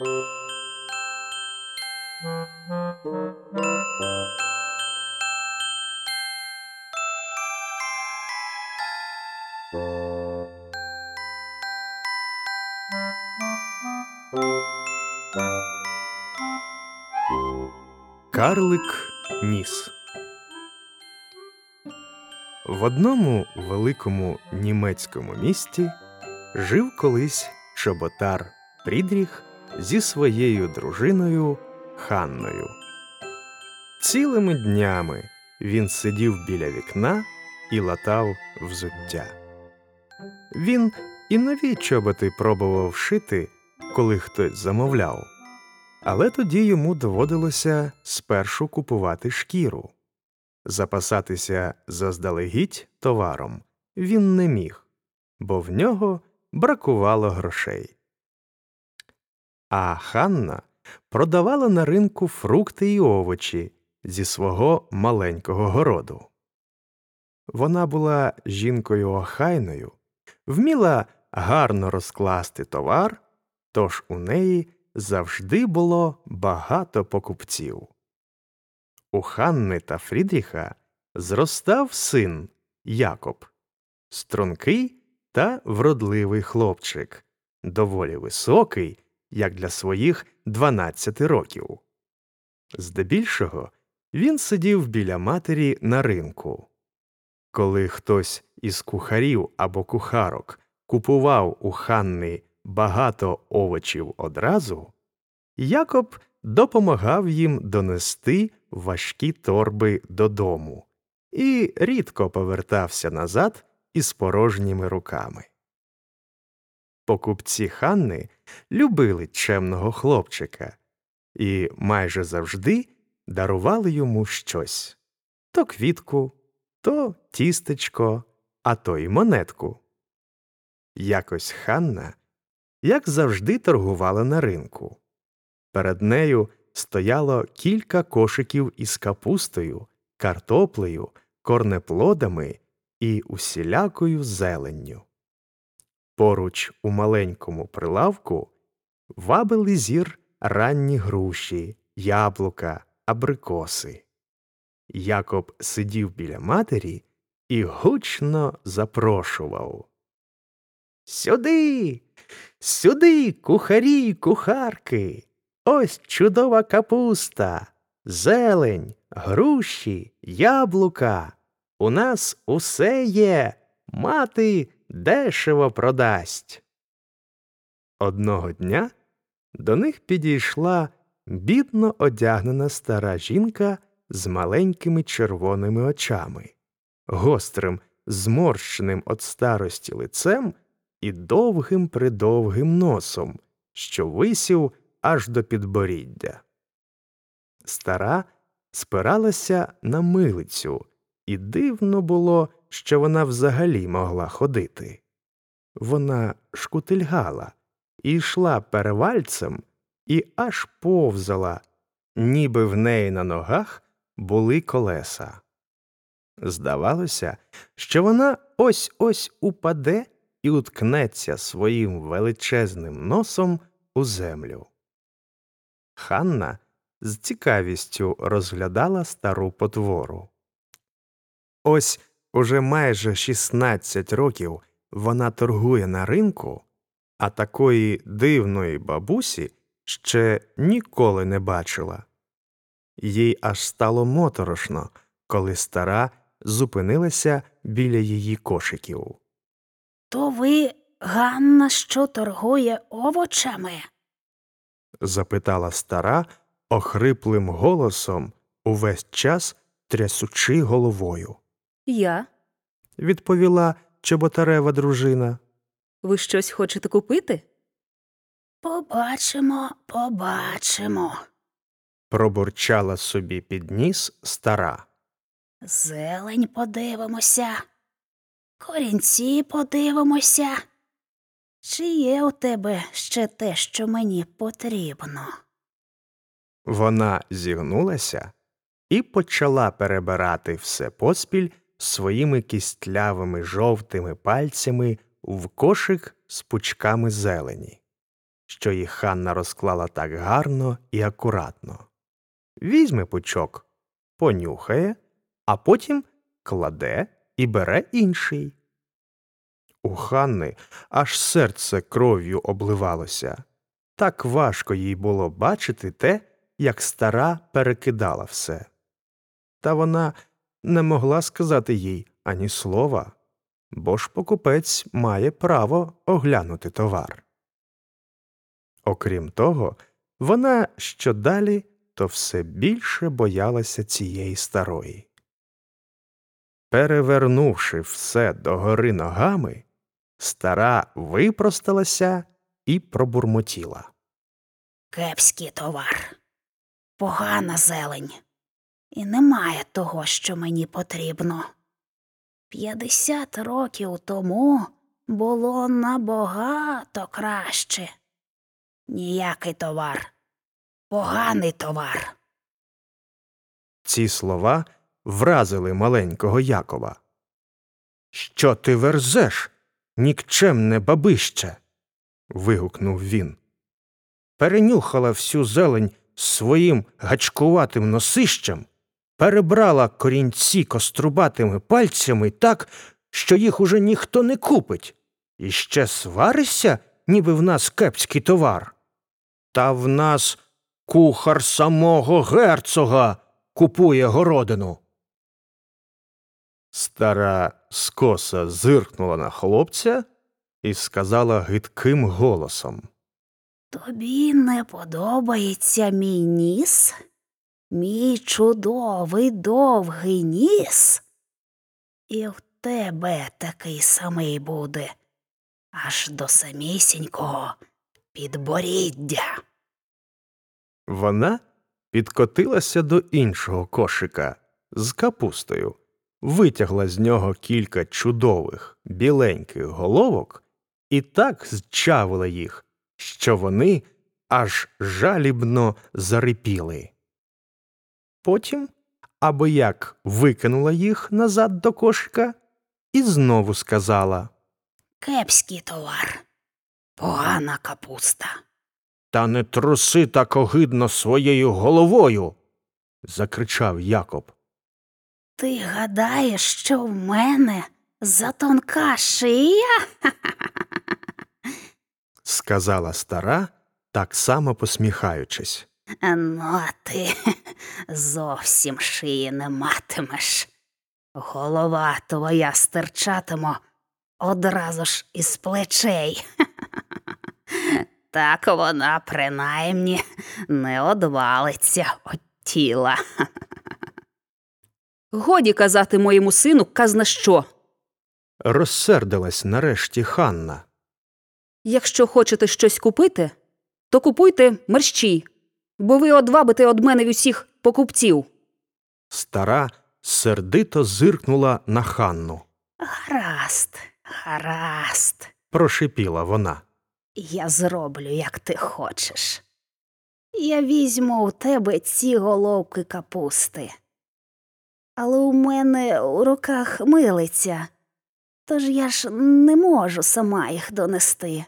Карлик ніс. В одному великому німецькому місті жив колись чоботар Фрідріх зі своєю дружиною Ханною. Цілими днями він сидів біля вікна і латав взуття. Він і нові чоботи пробував шити, коли хтось замовляв. Але тоді йому доводилося спершу купувати шкіру. Запасатися заздалегідь товаром він не міг, бо в нього бракувало грошей. А Ханна продавала на ринку фрукти й овочі зі свого маленького городу. Вона була жінкою охайною, вміла гарно розкласти товар, тож у неї завжди було багато покупців. У Ханни та Фрідріха зростав син Якоб, стрункий та вродливий хлопчик, доволі високий, як для своїх 12 років. Здебільшого він сидів біля матері на ринку. Коли хтось із кухарів або кухарок купував у Ханни багато овочів одразу, Якоб допомагав їм донести важкі торби додому і рідко повертався назад із порожніми руками. Покупці Ханни любили чемного хлопчика і майже завжди дарували йому щось то квітку, то тістечко, а то й монетку. Якось Ханна як завжди, торгувала на ринку. Перед нею стояло кілька кошиків із капустою, картоплею, корнеплодами і усілякою зеленню. Поруч у маленькому прилавку вабили зір ранні груші, яблука, абрикоси. Якоб сидів біля матері і гучно запрошував. Сюди, сюди, кухарі й кухарки. Ось чудова капуста, зелень, груші, яблука. У нас усе є, мати дешево продасть. Одного дня до них підійшла бідно одягнена стара жінка з маленькими червоними очами, гострим, зморщеним від старості лицем і довгим придовгим носом, що висів аж до підборіддя. Стара спиралася на милицю, і дивно було, що вона взагалі могла ходити. Вона шкутильгала і йшла перевальцем і аж повзала, ніби в неї на ногах були колеса. Здавалося, що вона ось ось упаде і уткнеться своїм величезним носом у землю. Ханна з цікавістю розглядала стару потвору. Ось уже майже 16 років вона торгує на ринку, а такої дивної бабусі ще ніколи не бачила. Їй аж стало моторошно, коли стара зупинилася біля її кошиків. То ви Ганна, що торгує овочами? запитала стара охриплим голосом, увесь час трясучи головою. Я? Відповіла чоботарева дружина. Ви щось хочете купити? Побачимо, побачимо. Пробурчала собі під ніс стара. Зелень подивимося, корінці подивимося. Чи є у тебе ще те, що мені потрібно? Вона зігнулася і почала перебирати все поспіль своїми кістлявими жовтими пальцями в кошик з пучками зелені. що їх Ханна розклала так гарно і акуратно. Візьме пучок, понюхає, а потім кладе і бере інший. У Ханни аж серце кров'ю обливалося. Так важко їй було бачити те, як стара перекидала все. Та вона не могла сказати їй ані слова, бо ж покупець має право оглянути товар. Окрім того, вона щодалі то все більше боялася цієї старої. Перевернувши все догори ногами, стара випросталася і пробурмотіла. Кепський товар, погана зелень. І немає того, що мені потрібно. П'ятдесят років тому було набагато краще. Ніякий товар, поганий товар. Ці слова вразили маленького Якова. Що ти верзеш, нікчемне бабище? вигукнув він. Перенюхала всю зелень своїм гачкуватим носищем, перебрала корінці кострубатими пальцями так, що їх уже ніхто не купить, і ще сваришся, ніби в нас кепський товар. Та в нас кухар самого герцога купує городину. Стара скоса зиркнула на хлопця і сказала гидким голосом. Тобі не подобається мій ніс? Мій чудовий довгий ніс? І в тебе такий самий буде, аж до самісінького підборіддя. Вона підкотилася до іншого кошика з капустою, витягла з нього кілька чудових біленьких головок і так зчавила їх, що вони аж жалібно зарипіли. Потім аби як викинула їх назад до кошика і знову сказала Кепський товар, погана капуста. Та не труси так огидно своєю головою. закричав Якоб. Ти гадаєш, що в мене затонка шия? сказала стара, так само посміхаючись. Ну, а ти зовсім шиї не матимеш. Голова твоя стирчатиме одразу ж із плечей. Так вона принаймні не одвалиться від тіла. Годі казати моєму сину казна що. Розсердилась нарешті Ханна. Якщо хочете щось купити, то купуйте мерщій, бо ви одвабите од мене усіх покупців. Стара сердито зиркнула на Ханну. Гаразд, гаразд. Прошипіла вона. Я зроблю, як ти хочеш. Я візьму у тебе ці головки капусти. Але у мене у руках милиця, тож я ж не можу сама їх донести.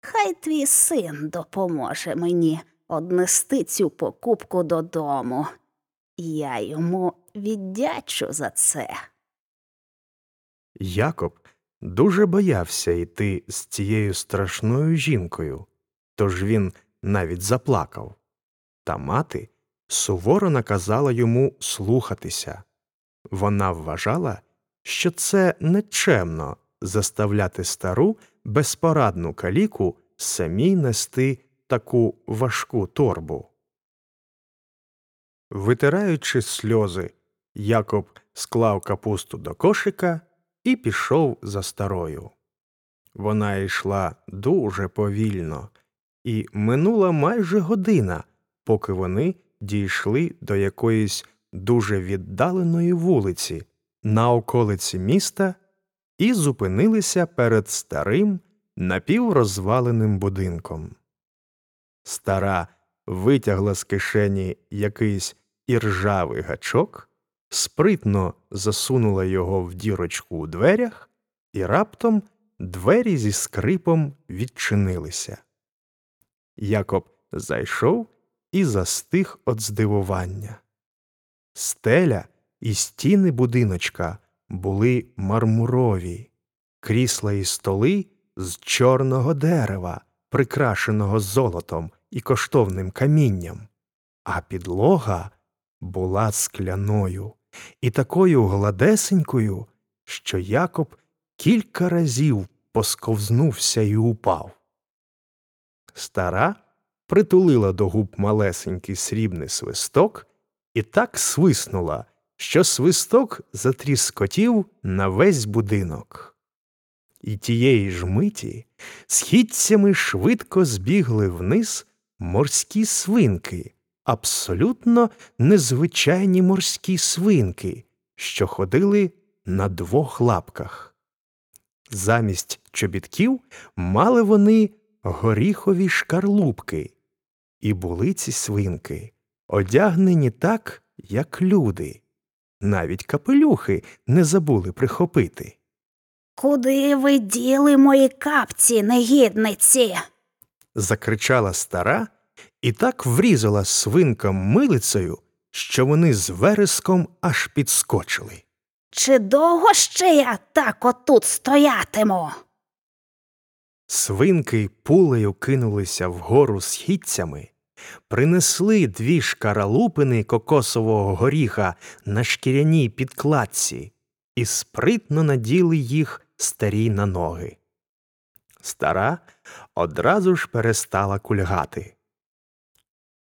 Хай твій син допоможе мені однести цю покупку додому. Я йому віддячу за це. Якоб дуже боявся йти з цією страшною жінкою, тож він навіть заплакав. Та мати суворо наказала йому слухатися. Вона вважала, що це нечемно заставляти стару безпорадну каліку самій нести таку важку торбу. Витираючи сльози, Якоб склав капусту до кошика і пішов за старою. Вона йшла дуже повільно, і минула майже година, поки вони дійшли до якоїсь дуже віддаленої вулиці на околиці міста і зупинилися перед старим напіврозваленим будинком. Стара витягла з кишені якийсь іржавий гачок, спритно засунула його в дірочку у дверях, і раптом двері зі скрипом відчинилися. Якоб зайшов і застиг від здивування. Стеля і стіни будиночка були мармурові, крісла і столи з чорного дерева, прикрашеного золотом і коштовним камінням, а підлога була скляною і такою гладесенькою, що Якоб кілька разів посковзнувся і упав. Стара притулила до губ малесенький срібний свисток і так свиснула, що свисток затріскотів на весь будинок. І тієї ж миті східцями швидко збігли вниз морські свинки, абсолютно незвичайні морські свинки, що ходили на двох лапках. Замість чобітків мали вони горіхові шкарлупки, і були ці свинки одягнені так, як люди. Навіть капелюхи не забули прихопити. Куди ви діли мої капці, негідниці? Закричала стара і так врізала свинкам милицею, що вони з вереском аж підскочили. Чи довго ще я так отут стоятиму? Свинки пулею кинулися вгору східцями, принесли дві шкаралупини кокосового горіха на шкіряній підкладці і спритно наділи їх старій на ноги. Стара одразу ж перестала кульгати.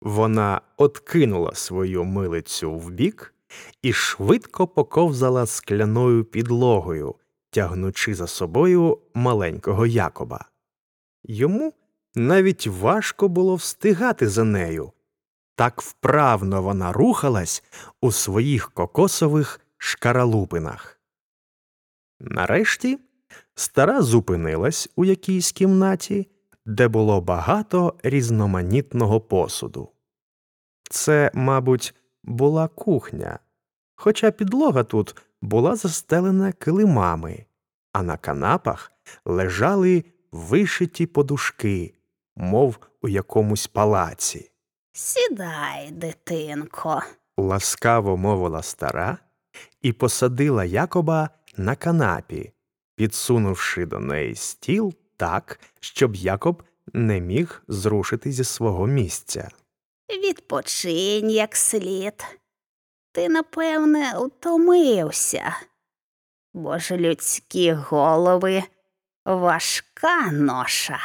Вона откинула свою милицю вбік і швидко поковзала скляною підлогою, тягнучи за собою маленького Якоба. Йому навіть важко було встигати за нею. Так вправно вона рухалась у своїх кокосових шкаралупинах. Нарешті стара зупинилась у якійсь кімнаті, де було багато різноманітного посуду. Це, мабуть, була кухня, хоча підлога тут була застелена килимами, а на канапах лежали вишиті подушки, мов у якомусь палаці. Сідай, дитинко. Ласкаво мовила стара і посадила Якоба на канапі, підсунувши до неї стіл так, щоб Якоб не міг зрушити зі свого місця. Відпочинь як слід. Ти, напевне, утомився, бо ж людські голови важка ноша.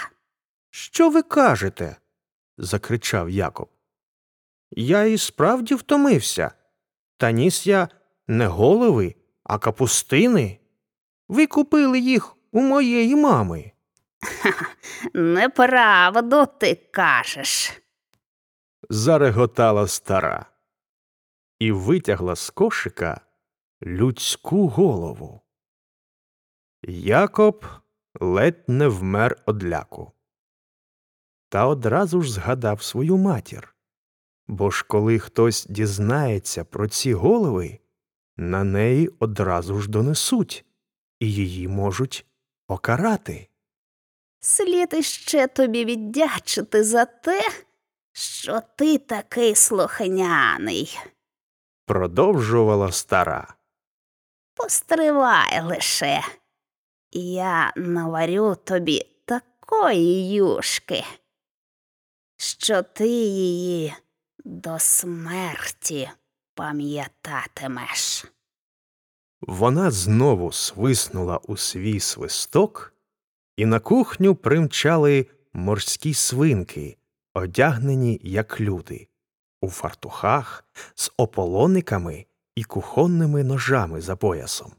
Що ви кажете? закричав Якоб. Я і справді втомився. Та ніс я не голови, а капустини. Ви купили їх у моєї мами. Неправду ти кажеш. зареготала стара і витягла з кошика людську голову. Якоб ледь не вмер од ляку. Та одразу ж згадав свою матір. Бо ж коли хтось дізнається про ці голови, на неї одразу ж донесуть, і її можуть покарати. Слід іще тобі віддячити за те, що ти такий слухняний. Продовжувала стара. Постривай лише. Я наварю тобі такої юшки, що ти її до смерті пам'ятатимеш. Вона знову свиснула у свій свисток, і на кухню примчали морські свинки, одягнені як люди, у фартухах з ополониками і кухонними ножами за поясом.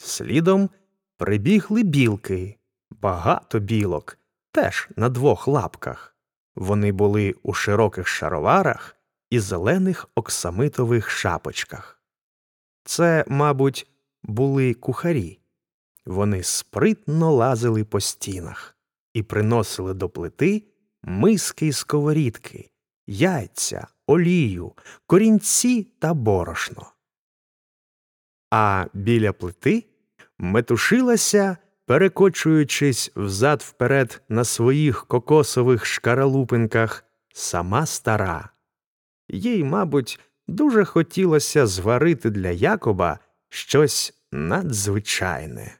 Слідом прибігли білки, багато білок, теж на двох лапках. Вони були у широких шароварах і зелених оксамитових шапочках. Це, мабуть, були кухарі. Вони спритно лазили по стінах і приносили до плити миски й сковорідки, яйця, олію, корінці та борошно. А біля плити метушилася перекочуючись взад вперед на своїх кокосових шкаралупинках, сама стара. Їй, мабуть, дуже хотілося зварити для Якоба щось надзвичайне.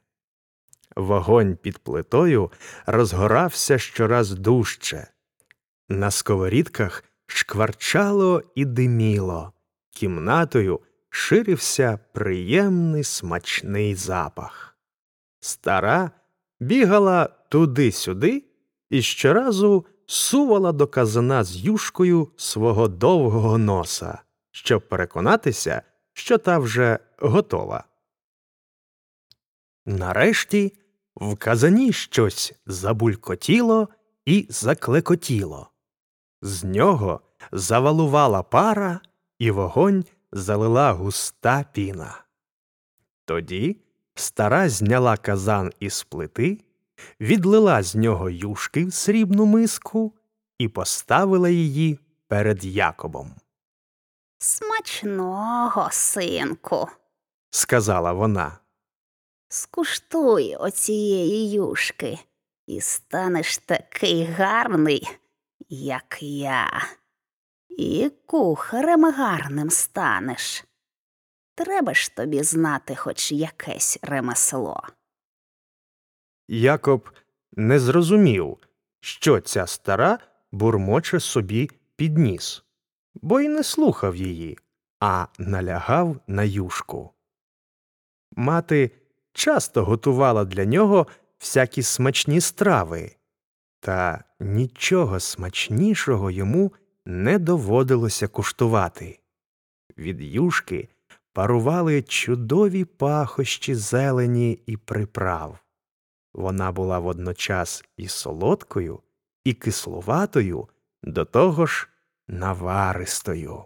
Вогонь під плитою розгорався щораз дужче. На сковорідках шкварчало і диміло, кімнатою ширився приємний смачний запах. Стара бігала туди-сюди і щоразу сувала до казана з юшкою свого довгого носа, щоб переконатися, що та вже готова. Нарешті в казані щось забулькотіло і заклекотіло. З нього завалувала пара, і вогонь залила густа піна. Тоді стара зняла казан із плити, відлила з нього юшки в срібну миску і поставила її перед Якобом. Смачного, синку. Сказала вона. Скуштуй оцієї юшки, і станеш такий гарний, як я. І кухарем гарним станеш. Треба ж тобі знати хоч якесь ремесло. Якоб не зрозумів, що ця стара бурмоче собі під ніс, бо й не слухав її, а налягав на юшку. Мати часто готувала для нього всякі смачні страви, та нічого смачнішого йому не доводилося куштувати. Від юшки парували чудові пахощі зелені і приправ. Вона була водночас і солодкою, і кисловатою, до того ж наваристою.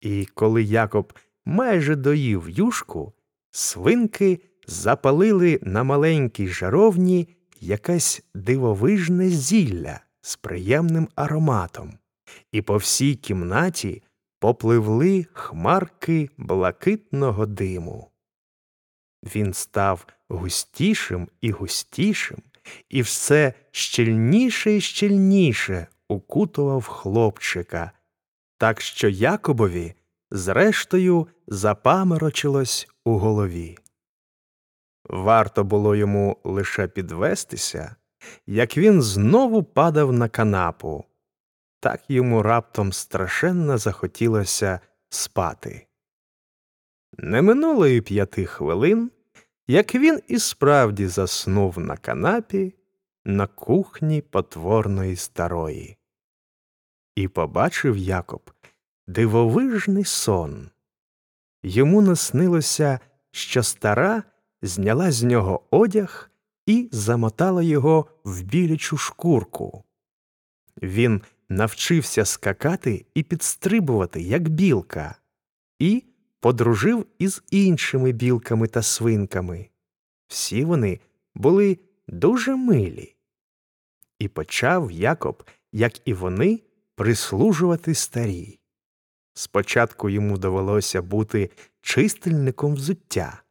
І коли Якоб майже доїв юшку, свинки запалили на маленькій жаровні якесь дивовижне зілля з приємним ароматом, і по всій кімнаті попливли хмарки блакитного диму. Він став густішим і густішим, і все щільніше і щільніше укутував хлопчика, так що Якобові, зрештою, запаморочилось у голові. Варто було йому лише підвестися, як він знову падав на канапу. Так йому раптом страшенно захотілося спати. Не минуло й п'яти хвилин, як він і справді заснув на канапі на кухні потворної старої. І побачив Якоб дивовижний сон. Йому наснилося, що стара зняла з нього одяг і замотала його в білячу шкурку. Він навчився скакати і підстрибувати, як білка, і подружив із іншими білками та свинками. Всі вони були дуже милі. І почав Якоб, як і вони, прислужувати старій. Спочатку йому довелося бути чистильником взуття.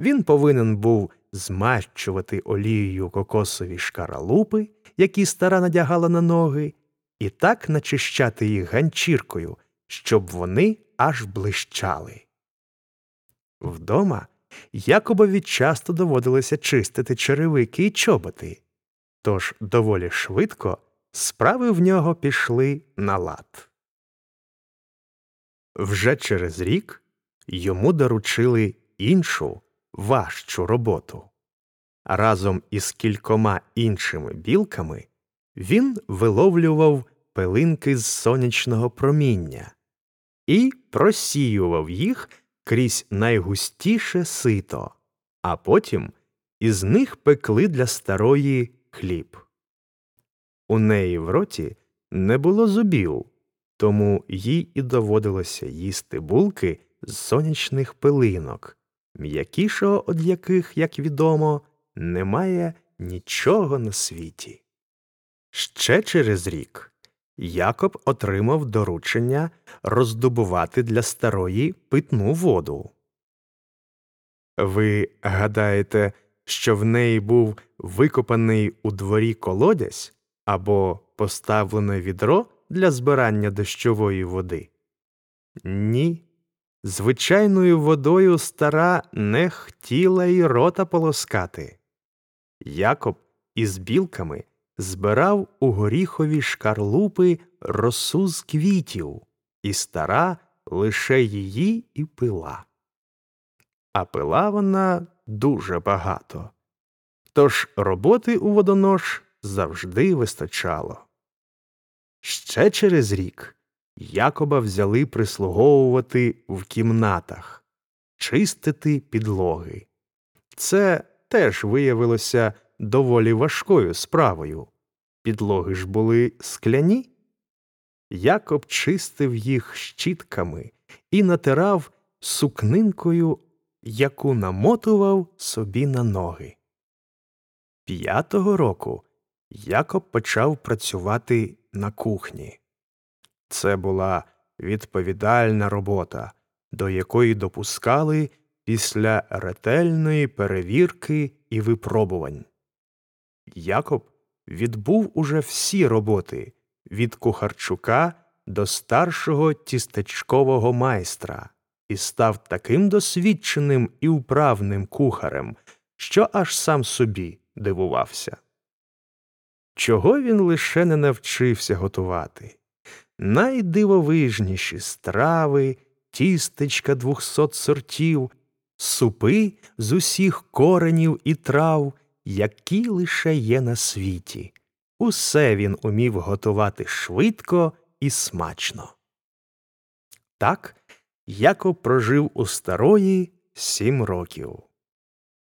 Він повинен був змащувати олією кокосові шкаралупи, які стара надягала на ноги, і так начищати їх ганчіркою, щоб вони аж блищали. Вдома Якобові часто доводилося чистити черевики й чоботи, тож доволі швидко справи в нього пішли на лад. Вже через рік йому доручили іншу важчу роботу. Разом із кількома іншими білками він виловлював пилинки з сонячного проміння і просіював їх крізь найгустіше сито, а потім із них пекли для старої хліб. У неї в роті не було зубів, тому їй і доводилося їсти булки з сонячних пилинок, м'якішого од яких, як відомо, немає нічого на світі. Ще через рік Якоб отримав доручення роздобувати для старої питну воду. Ви гадаєте, що в неї був викопаний у дворі колодязь або поставлене відро для збирання дощової води? Ні. Звичайною водою стара не хотіла й рота полоскати. Якоб із білками збирав у горіхові шкарлупи росу з квітів, і стара лише її і пила. А пила вона дуже багато. Тож роботи у водонож завжди вистачало. Ще через рік Якоба взяли прислуговувати в кімнатах, чистити підлоги. Це теж виявилося доволі важкою справою. Підлоги ж були скляні. Якоб чистив їх щітками і натирав сукнинкою, яку намотував собі на ноги. П'ятого року Якоб почав працювати на кухні. Це була відповідальна робота, до якої допускали після ретельної перевірки і випробувань. Якоб відбув уже всі роботи від кухарчука до старшого тістечкового майстра і став таким досвідченим і вправним кухарем, що аж сам собі дивувався. Чого він лише не навчився готувати? Найдивовижніші страви, тістечка двохсот сортів, супи з усіх коренів і трав, які лише є на світі. Усе він умів готувати швидко і смачно. Так Якоб прожив у старої сім років.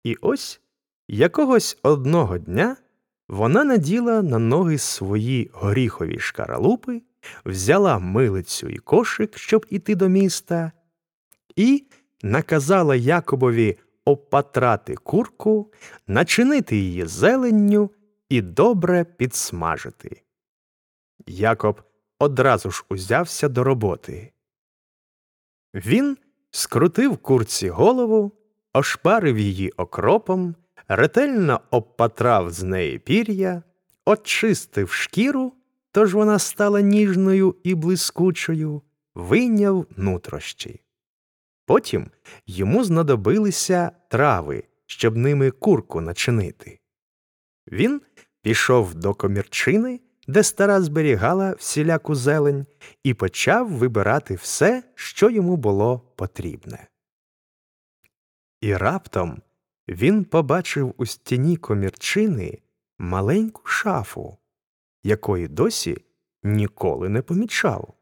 І ось якогось одного дня вона наділа на ноги свої горіхові шкаралупи, взяла милицю і кошик, щоб іти до міста, і наказала Якобові опатрати курку, начинити її зеленню і добре підсмажити. Якоб одразу ж узявся до роботи. Він скрутив курці голову, ошпарив її окропом, ретельно обпатрав з неї пір'я, очистив шкіру, тож вона стала ніжною і блискучою, вийняв нутрощі. Потім йому знадобилися трави, щоб ними курку начинити. Він пішов до комірчини, де стара зберігала всіляку зелень, і почав вибирати все, що йому було потрібне. І раптом він побачив у стіні комірчини маленьку шафу, якої досі ніколи не помічав.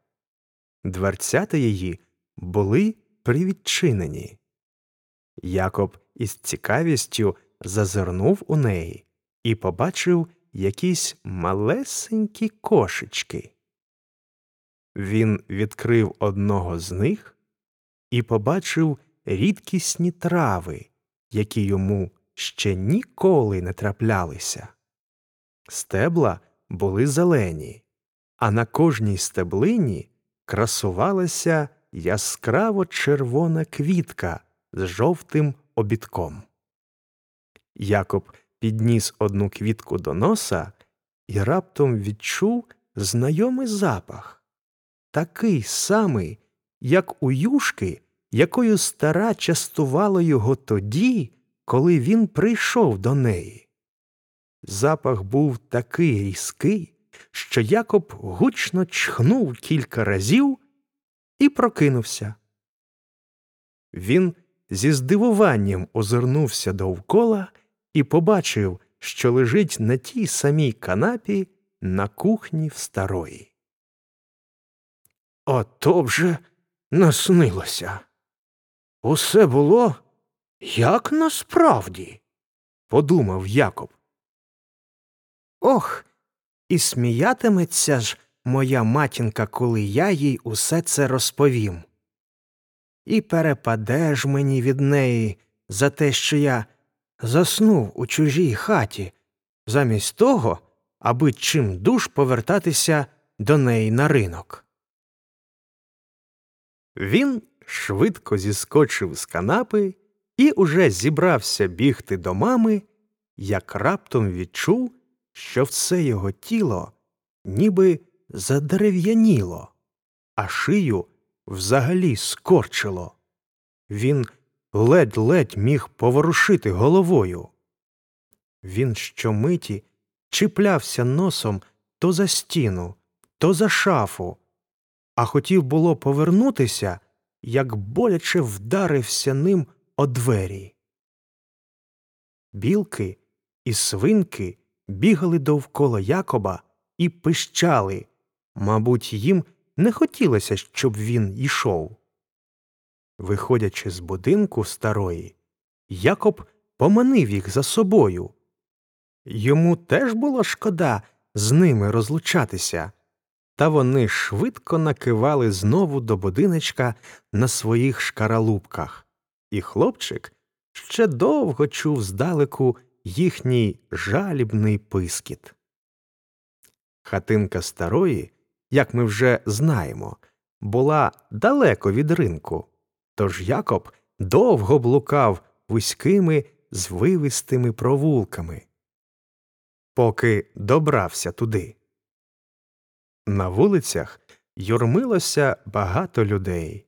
Дверцята її були привідчинені. Якоб із цікавістю зазирнув у неї і побачив якісь малесенькі кошечки. Він відкрив одного з них і побачив рідкісні трави, які йому ще ніколи не траплялися. Стебла були зелені, а на кожній стеблині красувалася яскраво червона квітка з жовтим обідком. Якоб підніс одну квітку до носа і раптом відчув знайомий запах, такий самий, як у юшки, якою стара частувала його тоді, коли він прийшов до неї. Запах був такий різкий, що Якоб гучно чхнув кілька разів і прокинувся. Він зі здивуванням озирнувся довкола і побачив, що лежить на тій самій канапі на кухні в старої. Ото вже наснилося. Усе було як насправді, подумав Якоб. Ох, і сміятиметься ж моя матінка, коли я їй усе це розповім. І перепаде ж мені від неї за те, що я заснув у чужій хаті, замість того, аби чим душ повертатися до неї на ринок. Він швидко зіскочив з канапи і уже зібрався бігти до мами, як раптом відчув, що все його тіло ніби задерев'яніло, а шию взагалі скорчило. Він ледь-ледь міг поворушити головою. Він щомиті чіплявся носом то за стіну, то за шафу, а хотів було повернутися, як боляче вдарився ним о двері. Білки і свинки бігали довкола Якоба і пищали. Мабуть, їм не хотілося, щоб він йшов. Виходячи з будинку старої, Якоб поманив їх за собою. Йому теж було шкода з ними розлучатися, та вони швидко накивали знову до будиночка на своїх шкаралупках, і хлопчик ще довго чув здалеку їхній жалібний пискіт. Хатинка старої, як ми вже знаємо, була далеко від ринку, тож Якоб довго блукав вузькими звивистими провулками, поки добрався туди. На вулицях юрмилося багато людей.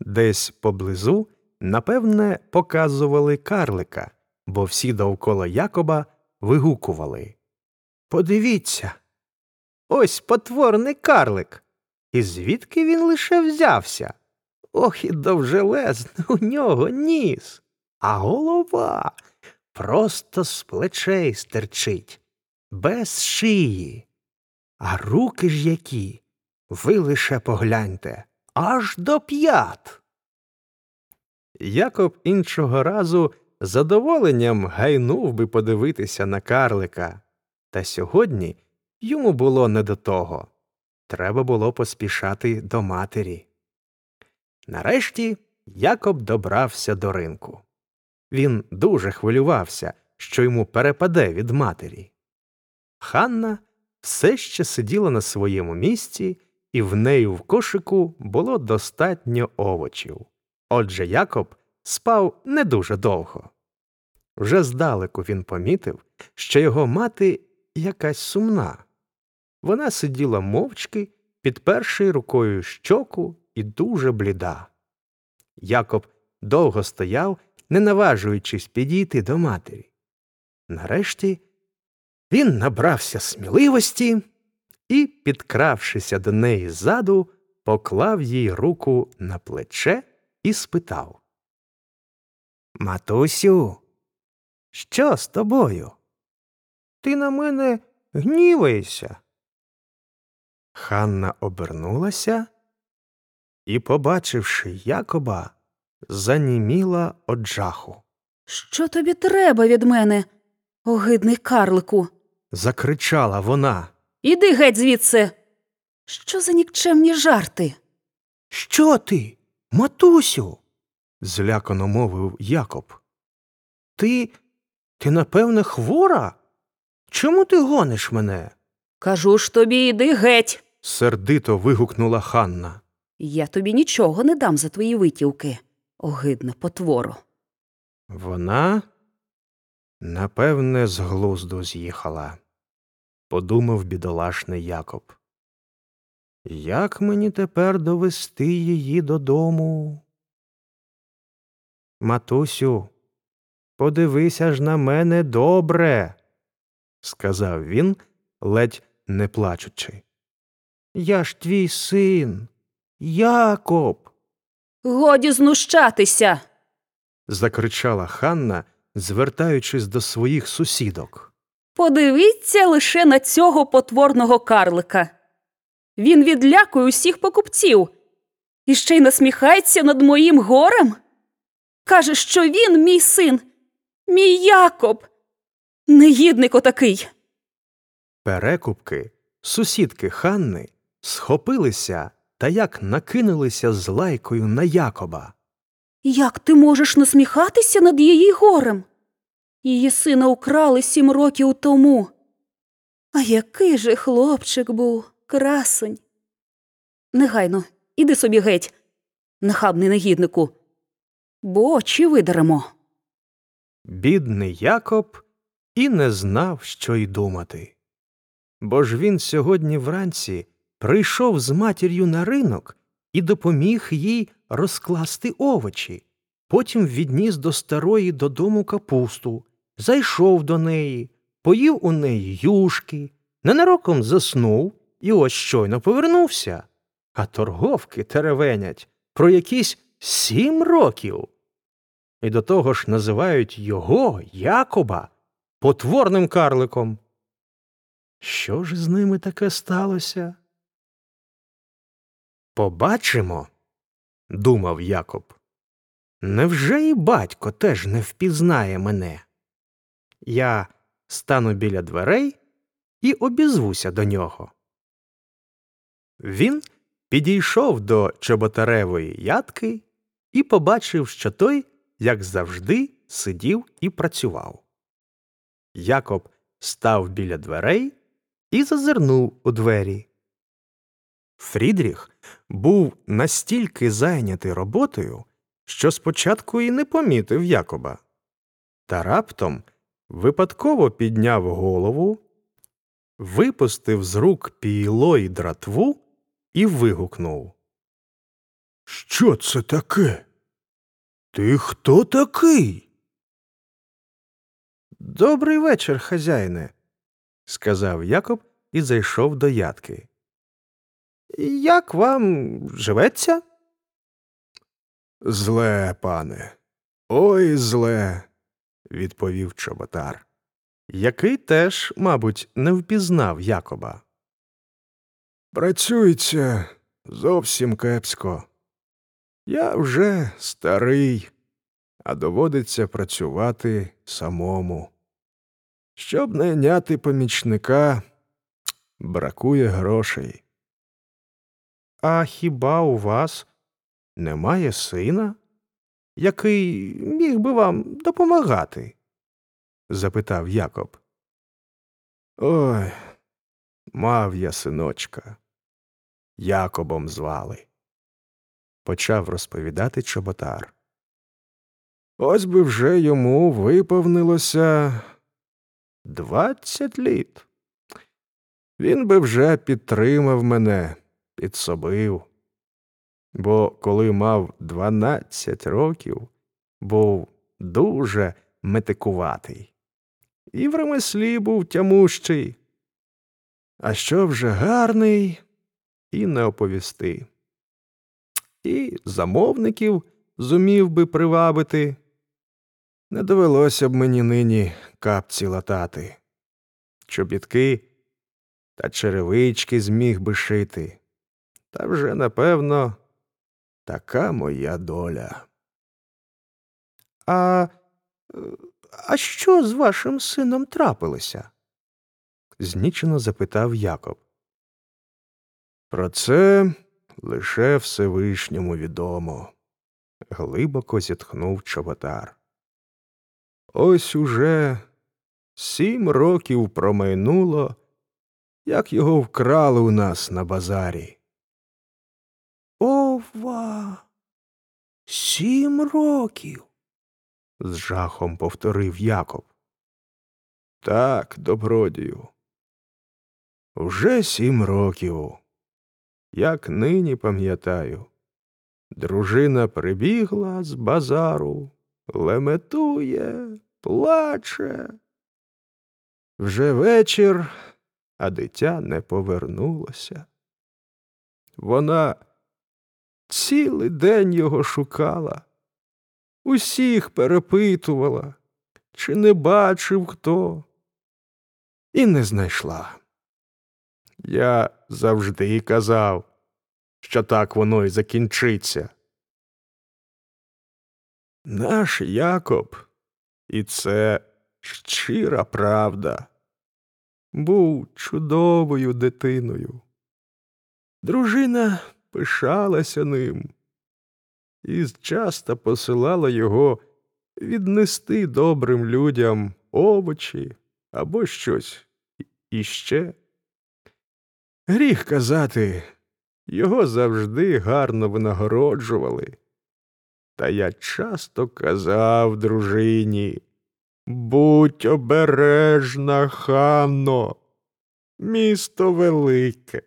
Десь поблизу, напевне, показували карлика, бо всі довкола Якоба вигукували Подивіться. Ось потворний карлик. І звідки він лише взявся? Ох, і довжелезний у нього ніс, а голова просто з плечей стерчить, без шиї. А руки ж які, ви лише погляньте, аж до п'ят. Якоб іншого разу задоволенням гайнув би подивитися на карлика, та сьогодні йому було не до того. Треба було поспішати до матері. Нарешті Якоб добрався до ринку. Він дуже хвилювався, що йому перепаде від матері. Ханна все ще сиділа на своєму місці, і в неї в кошику було достатньо овочів. Отже Якоб спав не дуже довго. Вже здалеку він помітив, що його мати якась сумна. Вона сиділа мовчки, підперши рукою щоку і дуже бліда. Якоб довго стояв, не наважуючись підійти до матері. Нарешті він набрався сміливості і, підкравшися до неї ззаду, поклав їй руку на плече і спитав Матусю, що з тобою? Ти на мене гніваєшся. Ханна обернулася і, побачивши Якоба, заніміла од жаху. Що тобі треба від мене, огидний карлику? Закричала вона. Іди геть звідси. Що за нікчемні жарти? Що ти, матусю? злякано мовив Якоб. Ти, ти, напевне, хвора? Чому ти гониш мене? Кажу ж тобі, іди геть. сердито вигукнула Ханна. Я тобі нічого не дам за твої витівки, огидна потворо. Вона, напевне, з глузду з'їхала, подумав бідолашний Якоб. Як мені тепер довести її додому? Матусю, подивися ж на мене добре, сказав він, ледь не плачучи. Я ж твій син, Якоб. Годі знущатися. закричала Ханна, звертаючись до своїх сусідок. Подивіться лише на цього потворного карлика. Він відлякує усіх покупців і ще й насміхається над моїм горем. Каже, що він мій син, мій Якоб. Негідник отакий. Перекупки, сусідки Ханни, схопилися та як накинулися з лайкою на Якоба. Як ти можеш насміхатися над її горем? Її сина украли сім років тому. А який же хлопчик був, красунь. Негайно, іди собі геть, нахабний негіднику. бо очі видеремо. Бідний Якоб і не знав, що й думати. Бо ж він сьогодні вранці прийшов з матір'ю на ринок і допоміг їй розкласти овочі. Потім відніс до старої додому капусту, зайшов до неї, поїв у неї юшки, ненароком заснув і ось щойно повернувся. А торговки теревенять про якісь сім років. І до того ж називають його, Якоба, потворним карликом. Що ж з ними таке сталося? Побачимо, думав Якоб. Невже і батько теж не впізнає мене? Я стану біля дверей і обізвуся до нього. Він підійшов до чоботаревої ядки і побачив, що той, як завжди, сидів і працював. Якоб став біля дверей і зазирнув у двері. Фрідріх був настільки зайнятий роботою, що спочатку і не помітив Якоба. Та раптом випадково підняв голову, випустив з рук пійло й дратву і вигукнув. Що це таке? Ти хто такий? Добрий вечір, хазяїне, сказав Якоб і зайшов до ядки. Як вам живеться? Зле, пане. Ой, зле, відповів чоботар, який теж, мабуть, не впізнав Якоба. Працюється зовсім кепсько. Я вже старий, а доводиться працювати самому. Щоб найняти помічника, бракує грошей. А хіба у вас немає сина, який міг би вам допомагати? запитав Якоб. Ой, мав я синочка. Якобом звали. Почав розповідати чоботар. Ось би вже йому виповнилося двадцять літ. Він би вже підтримав мене, підсобив. Бо коли мав дванадцять років, був дуже метикуватий. І в ремеслі був тямущий. А що вже гарний, і не оповісти. І замовників зумів би привабити. Не довелося б мені нині капці латати, чобітки та черевички зміг би шити. Та вже, напевно, така моя доля. А, е, а що з вашим сином трапилося? знічено запитав Якоб. Про це лише Всевишньому відомо, глибоко зітхнув чоботар. Ось уже сім років промайнуло, як його вкрали у нас на базарі. Ова. Сім років. з жахом повторив Якоб. Так, добродію. Вже сім років. Як нині пам'ятаю, дружина прибігла з базару, леметує, плаче. Вже вечір, а дитя не повернулося. Вона цілий день його шукала, усіх перепитувала, чи не бачив хто, і не знайшла. Я завжди казав, що так воно й закінчиться. Наш Якоб, і це щира правда, був чудовою дитиною. Дружина пишалася ним і часто посилала його віднести добрим людям овочі або щось іще. Гріх казати, його завжди гарно винагороджували. Та я часто казав дружині, будь обережна, Ханно. Місто велике,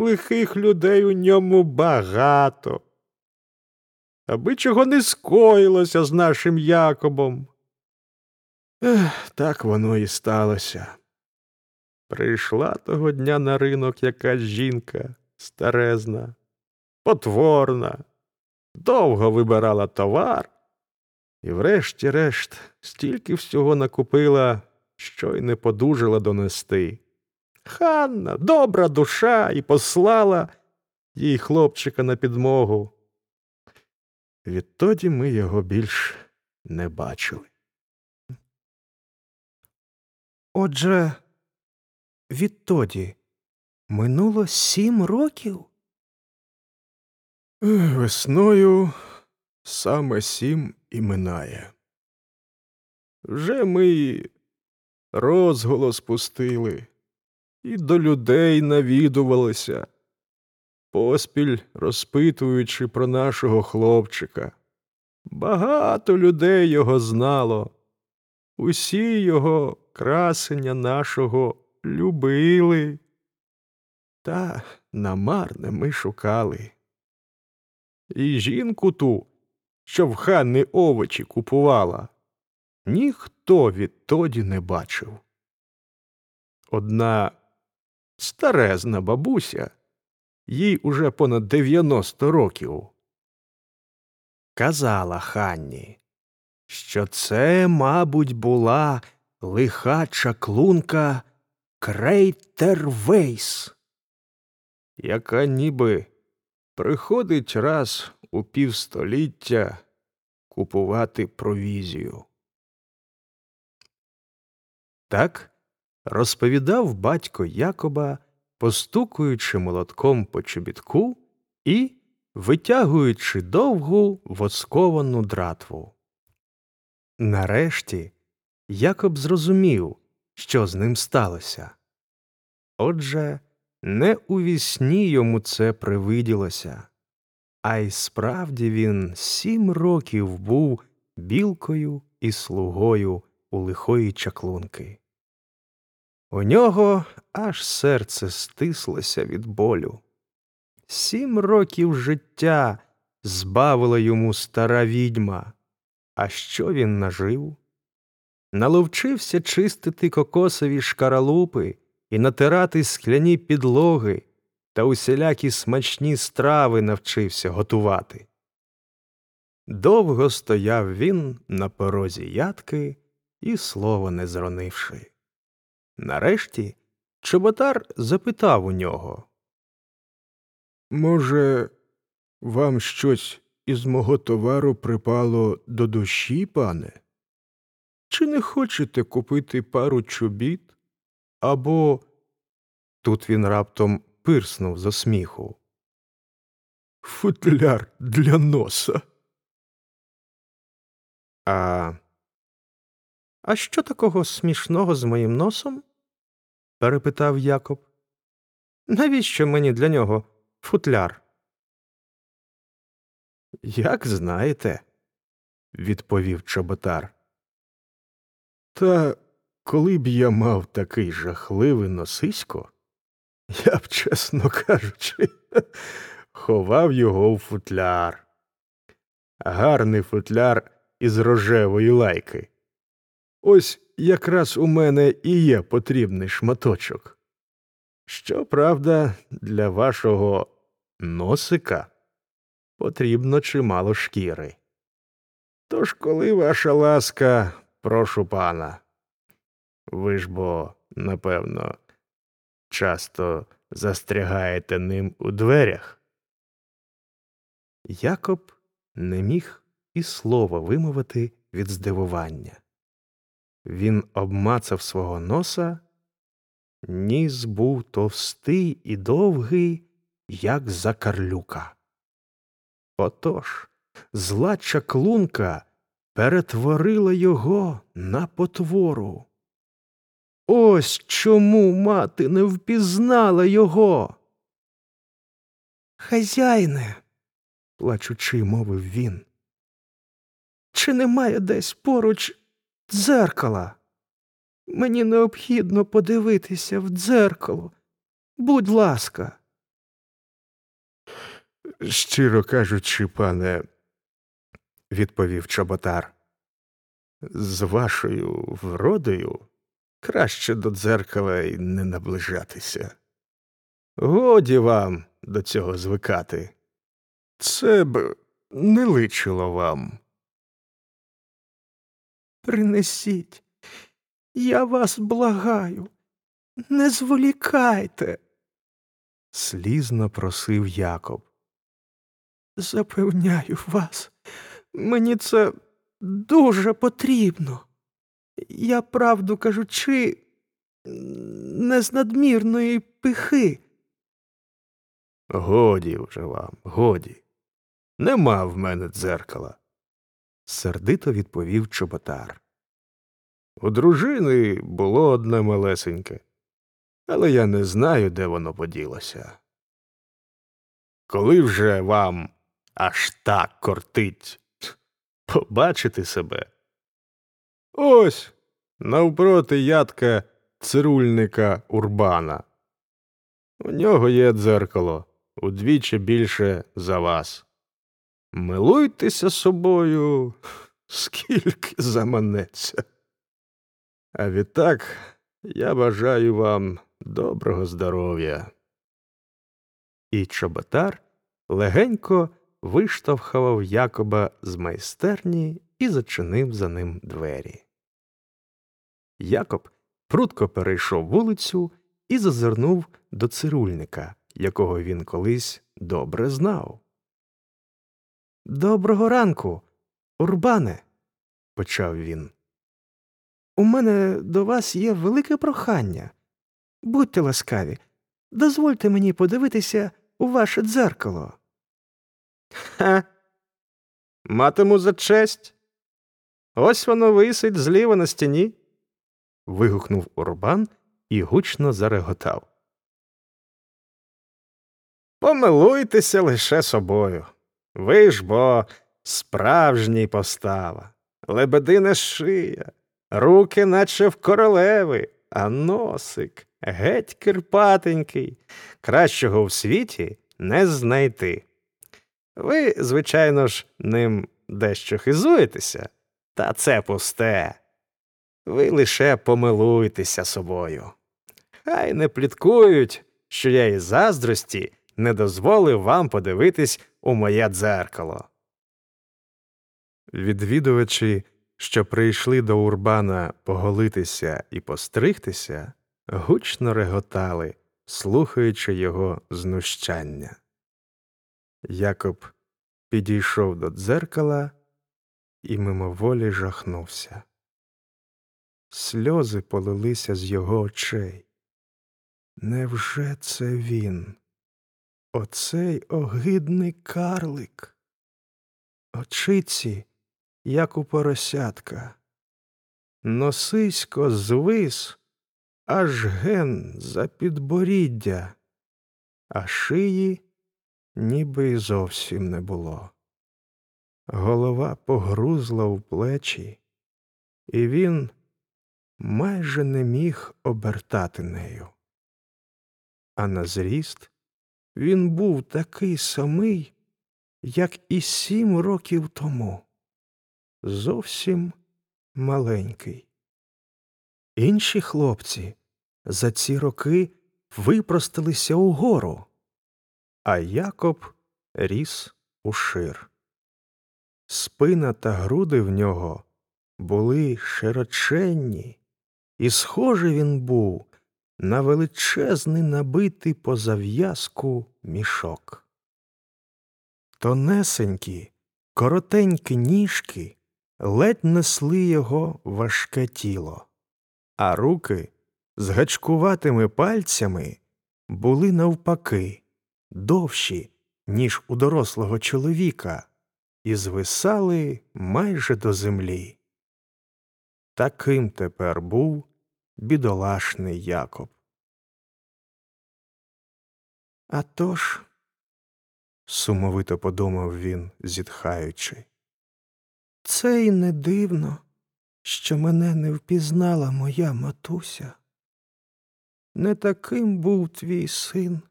лихих людей у ньому багато. Аби чого не скоїлося з нашим Якобом. Ех, так воно і сталося. Прийшла того дня на ринок якась жінка старезна, потворна, довго вибирала товар і, врешті-решт, стільки всього накупила, що й не подужала донести. Ханна, добра душа, і послала їй хлопчика на підмогу. Відтоді ми його більш не бачили. Отже, відтоді минуло сім років. Весною саме сім і минає. Вже ми розголос пустили і до людей навідувалися, поспіль розпитуючи про нашого хлопчика. Багато людей його знало, усі його красення нашого любили. Та намарне ми шукали. І жінку ту, що в ханни овочі купувала, ніхто відтоді не бачив. Одна старезна бабуся, їй уже понад 90 років, казала Ганні, що це, мабуть, була лиха чаклунка Крейтервейс, яка ніби приходить раз у півстоліття купувати провізію. Так розповідав батько Якоба, постукуючи молотком по чобітку і витягуючи довгу восковану дратву. Нарешті Якоб зрозумів, що з ним сталося. Отже, не у вісні йому це привиділося, а й справді він сім років був білкою і слугою у лихої чаклунки. У нього аж серце стислося від болю. Сім років життя збавила йому стара відьма. А що він нажив? Наловчився чистити кокосові шкаралупи і натирати скляні підлоги та усілякі смачні страви навчився готувати. Довго стояв він на порозі ядки і слова не зронивши. Нарешті чоботар запитав у нього Може, вам щось із мого товару припало до душі, пане? Чи не хочете купити пару чобіт? Або тут він раптом пирснув за сміху. Футляр для носа. А А що такого смішного з моїм носом? Перепитав Якоб. Навіщо мені для нього футляр? Як знаєте, відповів чоботар. Та коли б я мав такий жахливий носисько, я б, чесно кажучи, ховав його в футляр. Гарний футляр із рожевої лайки. Ось якраз у мене і є потрібний шматочок. Щоправда, для вашого носика потрібно чимало шкіри. Тож, коли ваша ласка, прошу пана, ви ж бо, напевно, часто застрягаєте ним у дверях. Якоб не міг і слова вимовити від здивування. Він обмацав свого носа, ніс був товстий і довгий, як закарлюка. Отож, зла чаклунка перетворила його на потвору. Ось чому мати не впізнала його. Хазяїне, плачучи, мовив він, чи немає десь поруч дзеркала? Мені необхідно подивитися в дзеркало. Будь ласка. Щиро кажучи, пане, відповів чоботар. З вашою вродою краще до дзеркала й не наближатися. Годі вам до цього звикати. Це б не личило вам. Принесіть, я вас благаю, не зволікайте, слізно просив Якоб. Запевняю вас, мені це дуже потрібно. Я, правду кажучи, не з надмірної пихи. Годі вже вам, годі. Нема в мене дзеркала, сердито відповів чоботар. У дружини було одне малесеньке, але я не знаю, де воно поділося. Коли вже вам аж так кортить побачити себе? Ось навпроти ядка цирульника Урбана. У нього є дзеркало удвічі більше за вас. Милуйтеся собою, скільки заманеться. А відтак я бажаю вам доброго здоров'я. І чоботар легенько виштовхував Якоба з майстерні і зачинив за ним двері. Якоб прудко перейшов вулицю і зазирнув до цирульника, якого він колись добре знав. Доброго ранку, Урбане, почав він. У мене до вас є велике прохання. Будьте ласкаві, дозвольте мені подивитися у ваше дзеркало. Ха. Матиму за честь. Ось воно висить зліва на стіні. вигукнув Урбан і гучно зареготав. Помилуйтеся лише собою. Ви ж бо справжній постава, лебедина шия, руки, наче в королеви, а носик геть кирпатенький, кращого в світі не знайти. Ви, звичайно ж, ним дещо хизуєтеся, та це пусте. Ви лише помилуйтеся собою. Хай не пліткують, що я із заздрості не дозволив вам подивитись у моє дзеркало. Відвідувачі, що прийшли до Урбана поголитися і постригтися, гучно реготали, слухаючи його знущання. Якоб підійшов до дзеркала і мимоволі жахнувся. Сльози полилися з його очей. Невже це він? Оцей огидний карлик? Очиці, як у поросятка. Носисько звис, аж ген за підборіддя, а шиї ніби й зовсім не було. Голова погрузла в плечі, і він майже не міг обертати нею. А на зріст він був такий самий, як і сім років тому, зовсім маленький. Інші хлопці за ці роки випростилися угору, а Якоб ріс ушир. Спина та груди в нього були широченні, і схожий він був на величезний набитий по зав'язку мішок. Тонесенькі, коротенькі ніжки ледь несли його важке тіло, а руки з гачкуватими пальцями були навпаки довші, ніж у дорослого чоловіка, і звисали майже до землі. Таким тепер був бідолашний Якоб. «А тож», – сумовито подумав він, зітхаючи, це й не дивно, що мене не впізнала моя матуся. Не таким був твій син,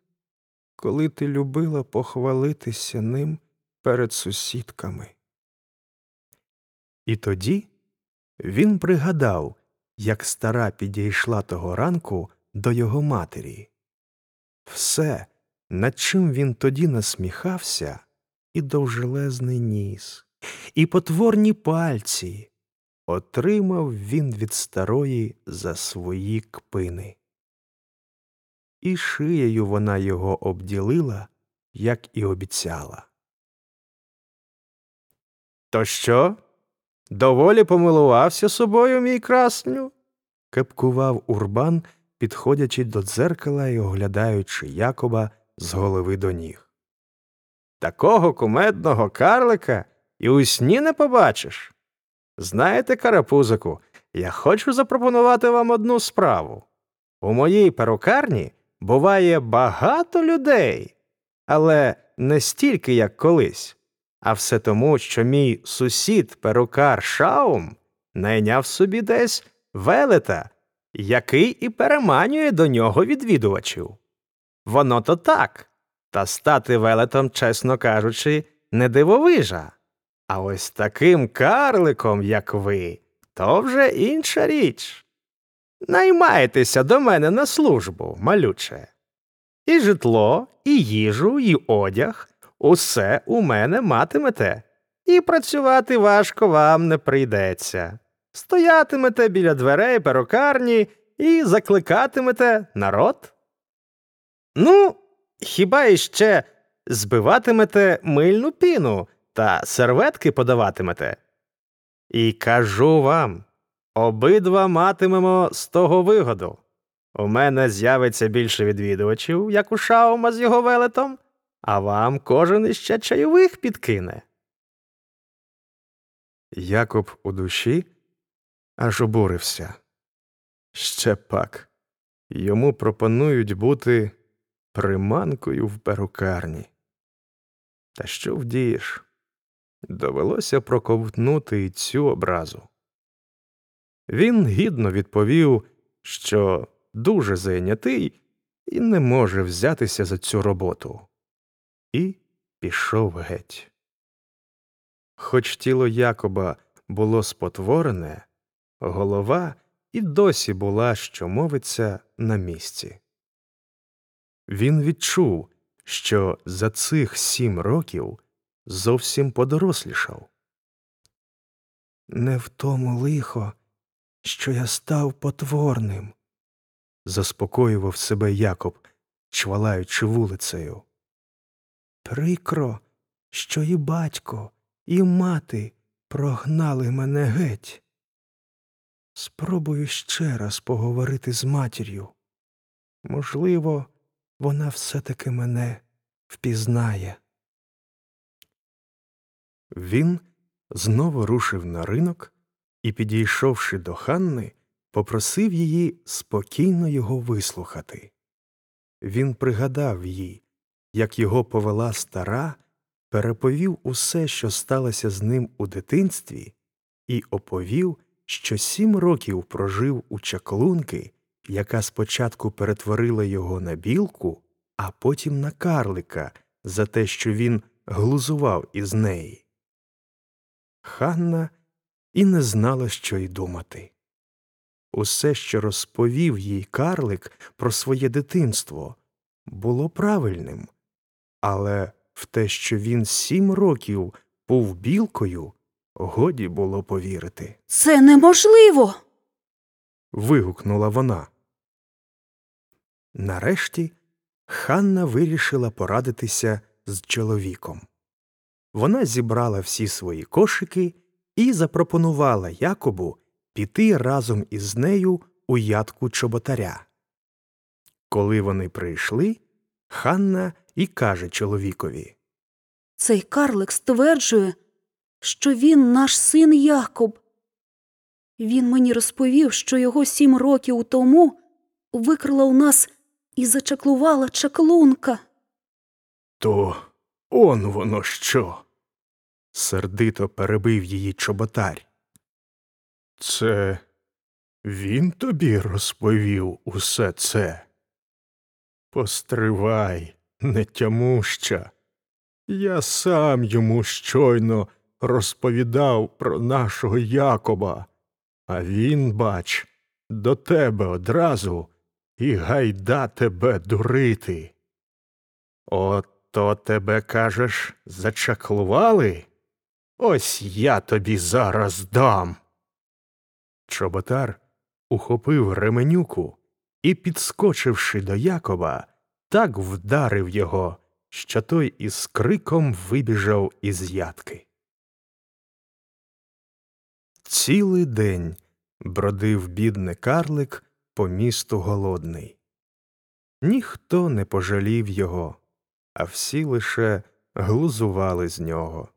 коли ти любила похвалитися ним перед сусідками. І тоді він пригадав, як стара підійшла того ранку до його матері. Все, над чим він тоді насміхався, і довжелезний ніс, і потворні пальці, отримав він від старої за свої кпини. І шиєю вона його обділила, як і обіцяла. То що? Доволі помилувався собою, мій красню? кепкував урбан, підходячи до дзеркала і оглядаючи Якоба з голови до ніг. Такого кумедного карлика і у сні не побачиш. Знаєте, карапузику, я хочу запропонувати вам одну справу. У моїй перукарні буває багато людей, але не стільки, як колись. А все тому, що мій сусід перукар Шаум найняв собі десь велета, який і переманює до нього відвідувачів. Воно то так, та стати велетом, чесно кажучи, не дивовижа. А ось таким карликом, як ви, то вже інша річ. Наймайтеся до мене на службу, малюче. І житло, і їжу, і одяг усе у мене матимете, і працювати важко вам не прийдеться. Стоятимете біля дверей перукарні і закликатимете народ. Ну, хіба іще збиватимете мильну піну та серветки подаватимете? І кажу вам, обидва матимемо з того вигоду. У мене з'явиться більше відвідувачів, як у Шаума з його велетом, а вам кожен іще чайових підкине. Якоб у душі аж обурився. Ще пак йому пропонують бути приманкою в перукарні. Та що вдієш? Довелося проковтнути і цю образу. Він гідно відповів, що дуже зайнятий і не може взятися за цю роботу, і пішов геть. Хоч тіло Якоба було спотворене, голова і досі була, що мовиться, на місці. Він відчув, що за цих сім років зовсім подорослішав. Не в тому лихо, що я став потворним, заспокоював себе Якоб, чвалаючи вулицею. Прикро, що і батько, і мати прогнали мене геть. Спробую ще раз поговорити з матір'ю. Можливо, вона все-таки мене впізнає. Він знову рушив на ринок і, підійшовши до Ханни, попросив її спокійно його вислухати. Він пригадав їй, як його повела стара, переповів усе, що сталося з ним у дитинстві, і оповів, що сім років прожив у чаклунки, яка спочатку перетворила його на білку, а потім на карлика за те, що він глузував із неї. Ханна і не знала, що й думати. Усе, що розповів їй карлик про своє дитинство, було правильним, але в те, що він сім років був білкою, годі було повірити. Це неможливо. вигукнула вона. Нарешті Ханна вирішила порадитися з чоловіком. Вона зібрала всі свої кошики і запропонувала Якобу піти разом із нею у ядку чоботаря. Коли вони прийшли, Ханна і каже чоловікові Цей карлик стверджує, що він наш син Якоб. Він мені розповів, що його сім років тому викрила у нас і зачаклувала чаклунка. То он воно що? сердито перебив її чоботар. Це він тобі розповів усе це? Постривай, нетямуща. Я сам йому щойно розповідав про нашого Якоба, а він, бач, до тебе одразу і гайда тебе дурити. Ото тебе, кажеш, зачаклували? Ось я тобі зараз дам. Чоботар ухопив ременюку і, підскочивши до Якоба, так вдарив його, що той із криком вибіжав із ядки. Цілий день бродив бідний карлик по місту голодний. Ніхто не пожалів його, а всі лише глузували з нього.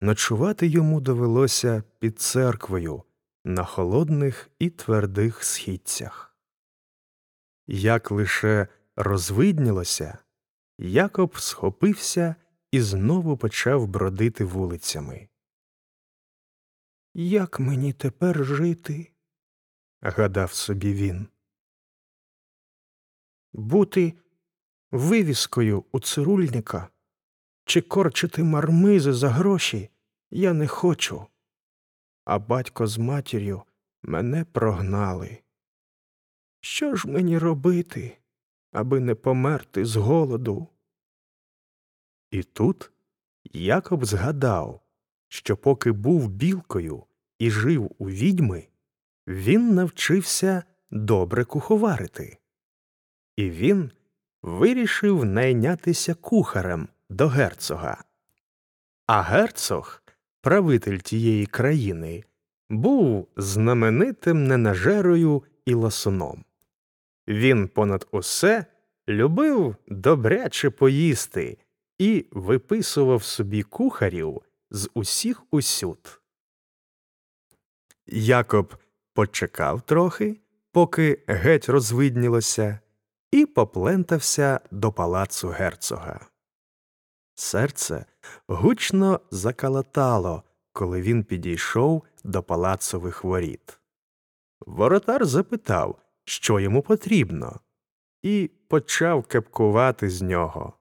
Ночувати йому довелося під церквою на холодних і твердих східцях. Як лише розвиднілося, Якоб схопився і знову почав бродити вулицями. Як мені тепер жити? гадав собі він. Бути вивіскою у цирульника чи корчити мармизи за гроші я не хочу. А батько з матір'ю мене прогнали. Що ж мені робити, аби не померти з голоду? І тут Якоб згадав, що поки був білкою і жив у відьми, він навчився добре куховарити. І він вирішив найнятися кухарем до герцога. А герцог, правитель тієї країни, був знаменитим ненажерою і ласуном. Він понад усе любив добряче поїсти і виписував собі кухарів з усіх усюд. Якоб почекав трохи, поки геть розвиднілося, і поплентався до палацу герцога. Серце гучно закалатало, коли він підійшов до палацових воріт. Воротар запитав, що йому потрібно, і почав кепкувати з нього.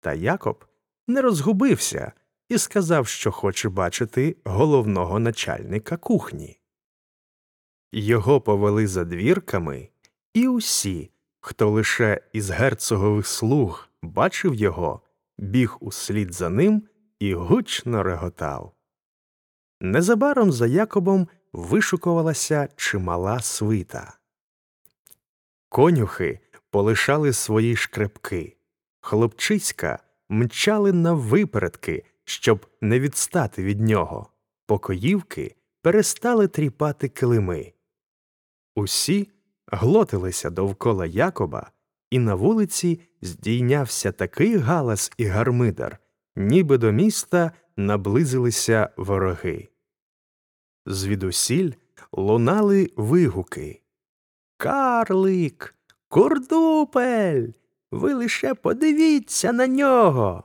Та Якоб не розгубився і сказав, що хоче бачити головного начальника кухні. Його повели за двірками, і усі, хто лише із герцогових слуг бачив його, біг услід за ним і гучно реготав. Незабаром за Якобом вишукувалася чимала свита. Конюхи полишали свої шкрепки, хлопчиська мчали на випередки, щоб не відстати від нього, покоївки перестали тріпати килими. Усі глотилися довкола Якоба, і на вулиці здійнявся такий галас і гармидар, ніби до міста наблизилися вороги. Звідусіль лунали вигуки. Карлик, курдупель, ви лише подивіться на нього.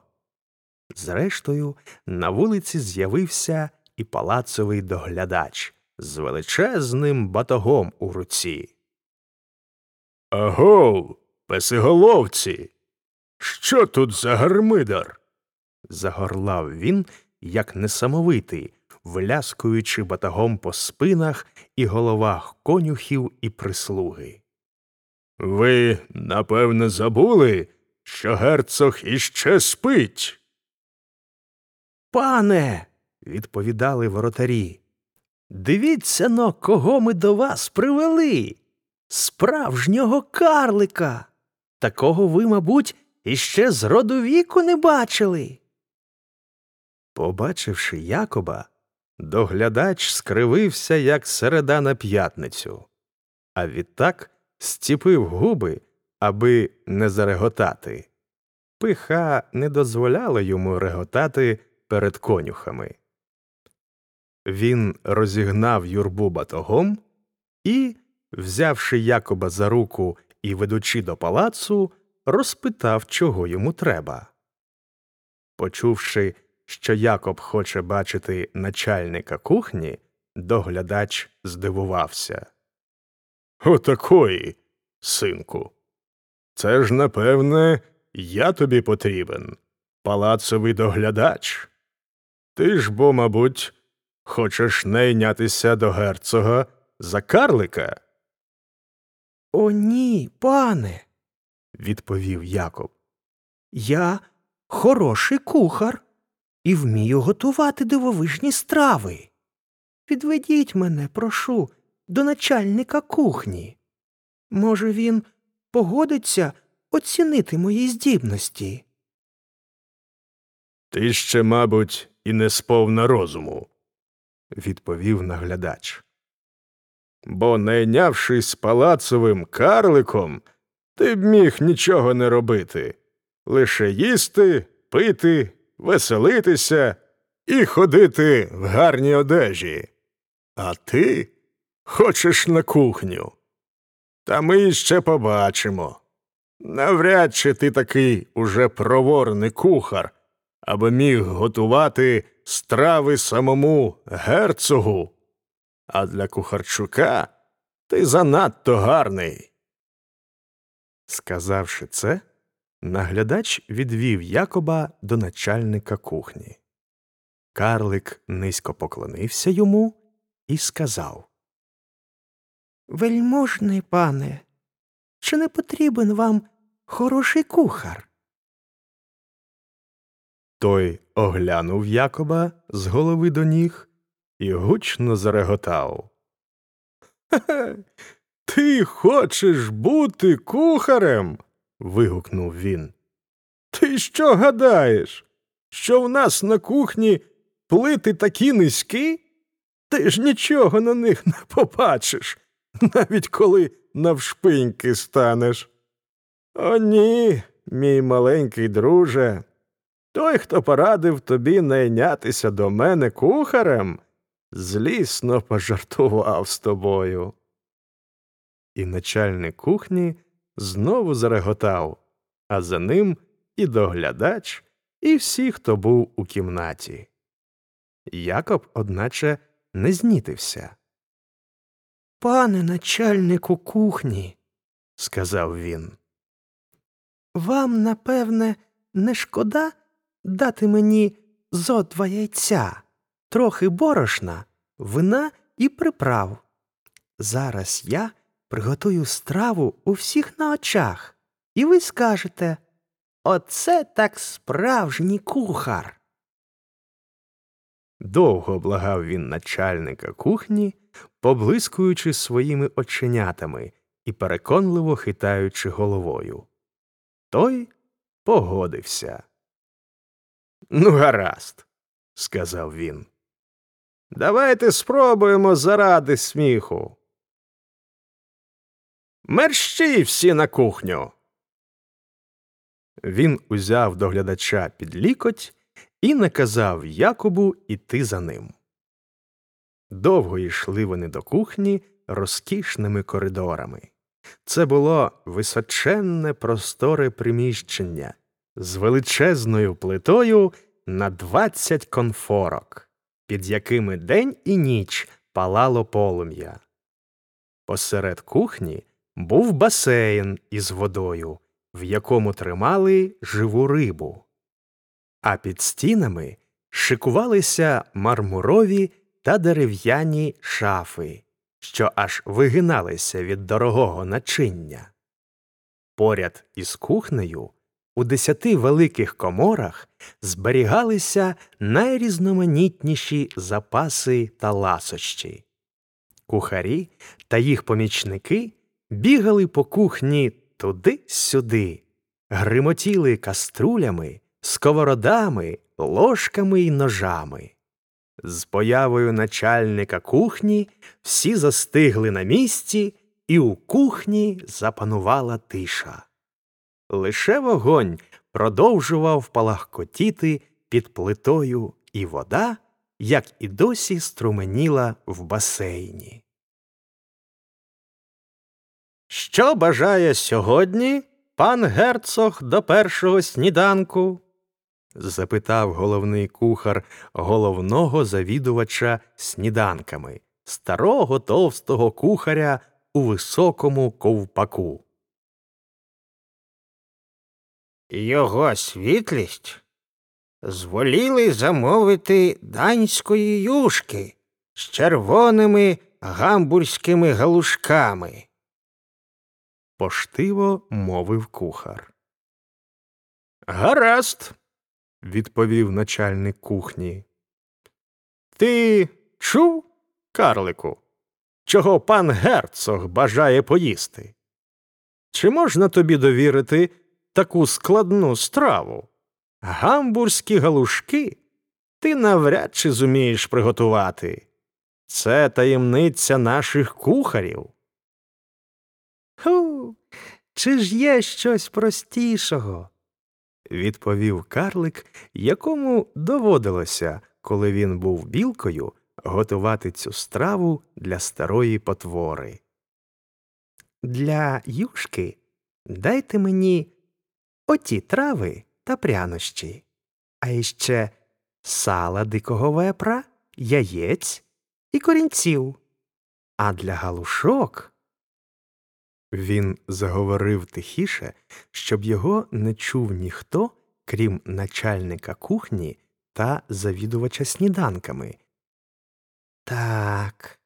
Зрештою, на вулиці з'явився і палацовий доглядач з величезним батогом у руці. Агов, песиголовці, що тут за гармидар? загорлав він, як несамовитий, вляскуючи батагом по спинах і головах конюхів і прислуги. Ви, напевне, забули, що герцог іще спить. Пане, відповідали воротарі. Дивіться но, кого ми до вас привели. Справжнього карлика. Такого ви, мабуть, іще з роду віку не бачили. Побачивши Якоба, доглядач скривився, як середа на п'ятницю, а відтак стіпив губи, аби не зареготати. Пиха не дозволяла йому реготати перед конюхами. Він розігнав юрбу батогом і, взявши Якоба за руку і ведучи до палацу, розпитав, чого йому треба. Почувши, що Якоб хоче бачити начальника кухні, доглядач здивувався. Отакої, синку. Це ж, напевне, я тобі потрібен, палацовий доглядач. Ти ж бо, мабуть, хочеш найнятися до герцога за карлика? О, ні, пане, відповів Якоб. Я хороший кухар і вмію готувати дивовижні страви. Відведіть мене, прошу, до начальника кухні. Може, він погодиться оцінити мої здібності. Ти ще, мабуть, і не сповна розуму, відповів наглядач. Бо, найнявшись палацовим карликом, ти б міг нічого не робити, лише їсти, пити, веселитися і ходити в гарній одежі. А ти хочеш на кухню. Та ми ще побачимо. Навряд чи ти такий уже проворний кухар, аби міг готувати страви самому герцогу. А для кухарчука ти занадто гарний. Сказавши це, наглядач відвів Якоба до начальника кухні. Карлик низько поклонився йому і сказав Вельможний пане, чи не потрібен вам хороший кухар? Той оглянув Якоба з голови до ніг і гучно зареготав. «Хе-хе, ти хочеш бути кухарем? Вигукнув він. Ти що гадаєш, що в нас на кухні плити такі низькі? Ти ж нічого на них не побачиш, навіть коли навшпиньки станеш. О, ні, мій маленький друже. Той, хто порадив тобі найнятися до мене кухарем, злісно пожартував з тобою. І начальник кухні знову зареготав, а за ним і доглядач, і всі, хто був у кімнаті. Якоб, одначе, не знітився. Пане начальнику кухні, сказав він. Вам, напевне, не шкода дати мені зо два яйця, трохи борошна, вина і приправ. Зараз я приготую страву у всіх на очах, і ви скажете Оце так справжній кухар. Довго благав він начальника кухні, поблискуючи своїми оченятами і переконливо хитаючи головою. Той погодився. Ну, гаразд, сказав він. Давайте спробуємо заради сміху. Мерщій всі на кухню. Він узяв доглядача під лікоть і наказав Якобу іти за ним. Довго йшли вони до кухні розкішними коридорами. Це було височенне просторе приміщення з величезною плитою на двадцять конфорок, під якими день і ніч палало полум'я. Посеред кухні був басейн із водою, в якому тримали живу рибу, а під стінами шикувалися мармурові та дерев'яні шафи, що аж вигиналися від дорогого начиння. Поряд із кухнею у десяти великих коморах зберігалися найрізноманітніші запаси та ласощі. Кухарі та їх помічники бігали по кухні туди-сюди, гримотіли каструлями, сковородами, ложками й ножами. З появою начальника кухні всі застигли на місці, і у кухні запанувала тиша. Лише вогонь продовжував палахкотіти під плитою, і вода, як і досі, струменіла в басейні. Що бажає сьогодні пан герцог до першого сніданку? запитав головний кухар головного завідувача сніданками, старого товстого кухаря у високому ковпаку. Його світлість зволіли замовити данської юшки з червоними гамбурзькими галушками. Поштиво мовив кухар. Гаразд, відповів начальник кухні. Ти чув, карлику, чого пан герцог бажає поїсти? Чи можна тобі довірити таку складну страву? Гамбурзькі галушки ти навряд чи зумієш приготувати. Це таємниця наших кухарів. Ху, чи ж є щось простішого? відповів карлик, якому доводилося, коли він був білкою, готувати цю страву для старої потвори. Для юшки дайте мені оті трави та прянощі, а іще сала дикого вепра, яєць і корінців. А для галушок. Він заговорив тихіше, щоб його не чув ніхто, крім начальника кухні та завідувача сніданками. Так,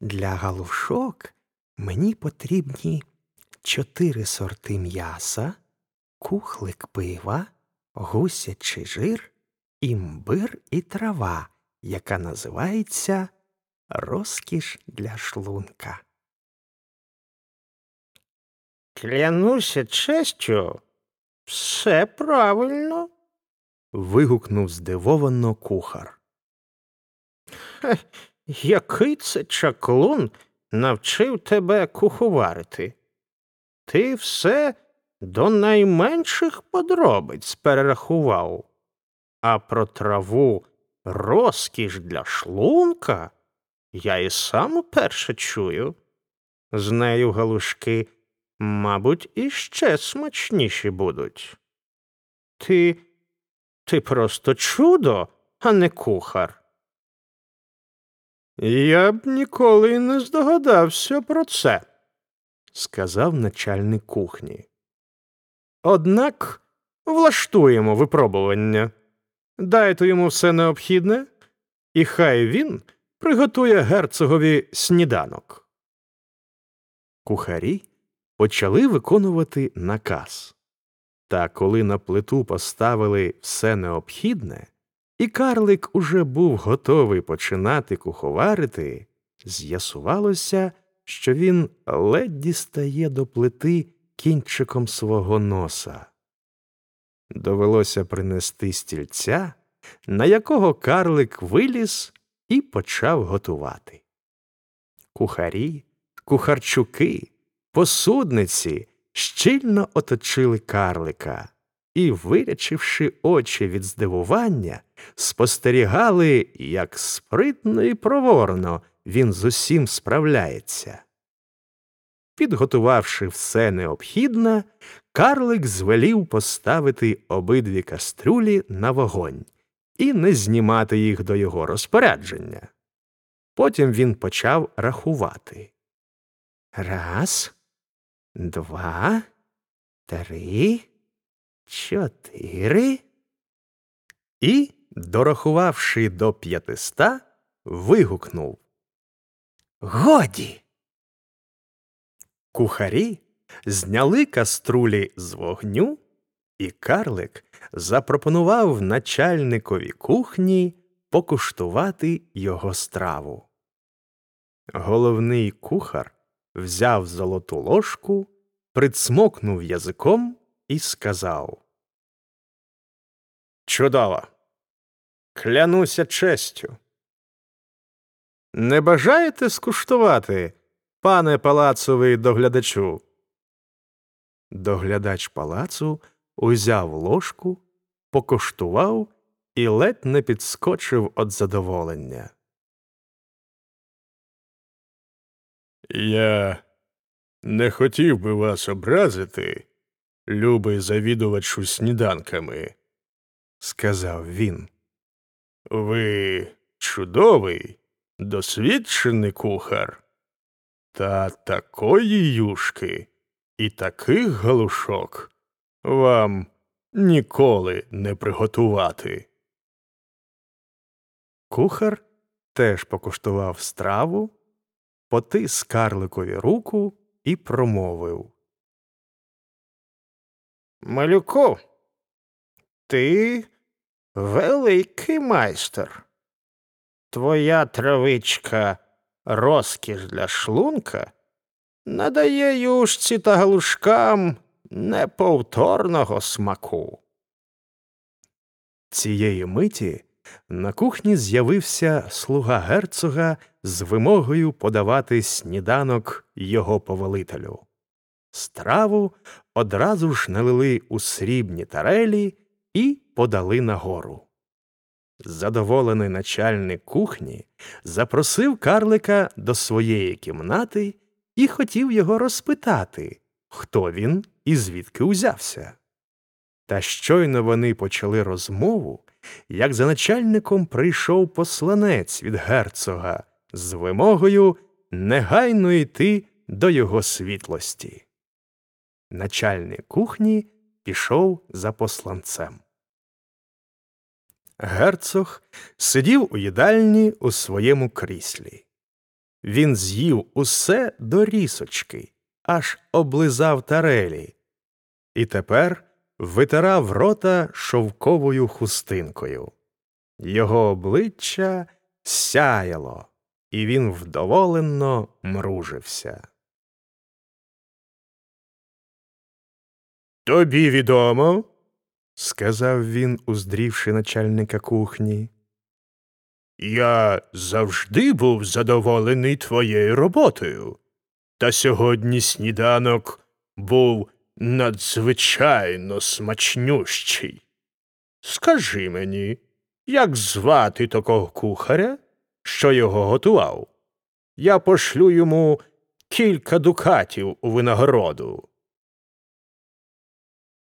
для галушок мені потрібні чотири сорти м'яса, кухлик пива, гусячий жир, імбир і трава, яка називається розкіш для шлунка. Клянуся честю, все правильно. вигукнув здивовано кухар. Хе, який це чаклун навчив тебе куховарити? Ти все до найменших подробиць перерахував, а про траву розкіш для шлунка я і сам уперше чую. З нею галушки, мабуть, іще смачніші будуть. Ти. ти просто чудо, а не кухар. Я б ніколи не здогадався про це, сказав начальник кухні. Однак влаштуємо випробування. Дайте йому все необхідне, і хай він приготує герцогові сніданок. Кухарі почали виконувати наказ. Та коли на плиту поставили все необхідне, і карлик уже був готовий починати куховарити, з'ясувалося, що він ледь дістає до плити кінчиком свого носа. Довелося принести стільця, на якого карлик виліз і почав готувати. Кухарі, кухарчуки, посудниці щільно оточили карлика і, вирячивши очі від здивування, спостерігали, як спритно і проворно він з усім справляється. Підготувавши все необхідне, карлик звелів поставити обидві каструлі на вогонь і не знімати їх до його розпорядження. Потім він почав рахувати. Раз, два, три, чотири. І, дорахувавши до п'ятиста, вигукнув Годі. Кухарі зняли каструлі з вогню, і карлик запропонував начальникові кухні покуштувати його страву. Головний кухар взяв золоту ложку, прицмокнув язиком і сказав Чудово! Клянуся честю. Не бажаєте скуштувати, пане палацовий доглядачу? Доглядач палацу узяв ложку, покуштував і ледь не підскочив від задоволення. Я не хотів би вас образити, любий завідувачу сніданками, сказав він. Ви чудовий, досвідчений кухар. Та такої юшки і таких галушок вам ніколи не приготувати. Кухар теж покуштував страву, потис карликові руку і промовив. Малюку, ти великий майстер. Твоя травичка розкіш для шлунка надає юшці та галушкам неповторного смаку. Цієї миті на кухні з'явився слуга герцога з вимогою подавати сніданок його повелителю. Страву одразу ж налили у срібні тарелі і подали нагору. Задоволений начальник кухні запросив карлика до своєї кімнати і хотів його розпитати, хто він і звідки узявся. Та щойно вони почали розмову, як за начальником прийшов посланець від герцога з вимогою негайно йти до його світлості. Начальник кухні пішов за посланцем. Герцог сидів у їдальні у своєму кріслі. Він з'їв усе до рісочки, аж облизав тарелі, і тепер витирав рота шовковою хустинкою. Його обличчя сяяло, і він вдоволенно мружився. Тобі відомо, сказав він, уздрівши начальника кухні. Я завжди був задоволений твоєю роботою. Та сьогодні сніданок був надзвичайно смачнющий. Скажи мені, як звати такого кухаря, що його готував? Я пошлю йому кілька дукатів у винагороду.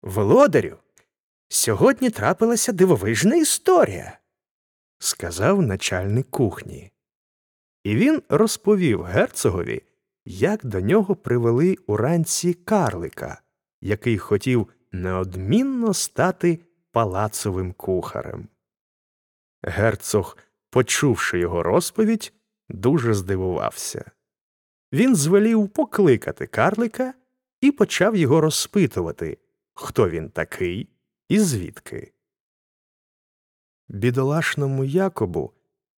Володарю, сьогодні трапилася дивовижна історія, сказав начальник кухні. І він розповів герцогові, як до нього привели уранці карлика, який хотів неодмінно стати палацовим кухарем. Герцог, почувши його розповідь, дуже здивувався. Він звелів покликати карлика і почав його розпитувати, хто він такий і звідки. Бідолашному Якобу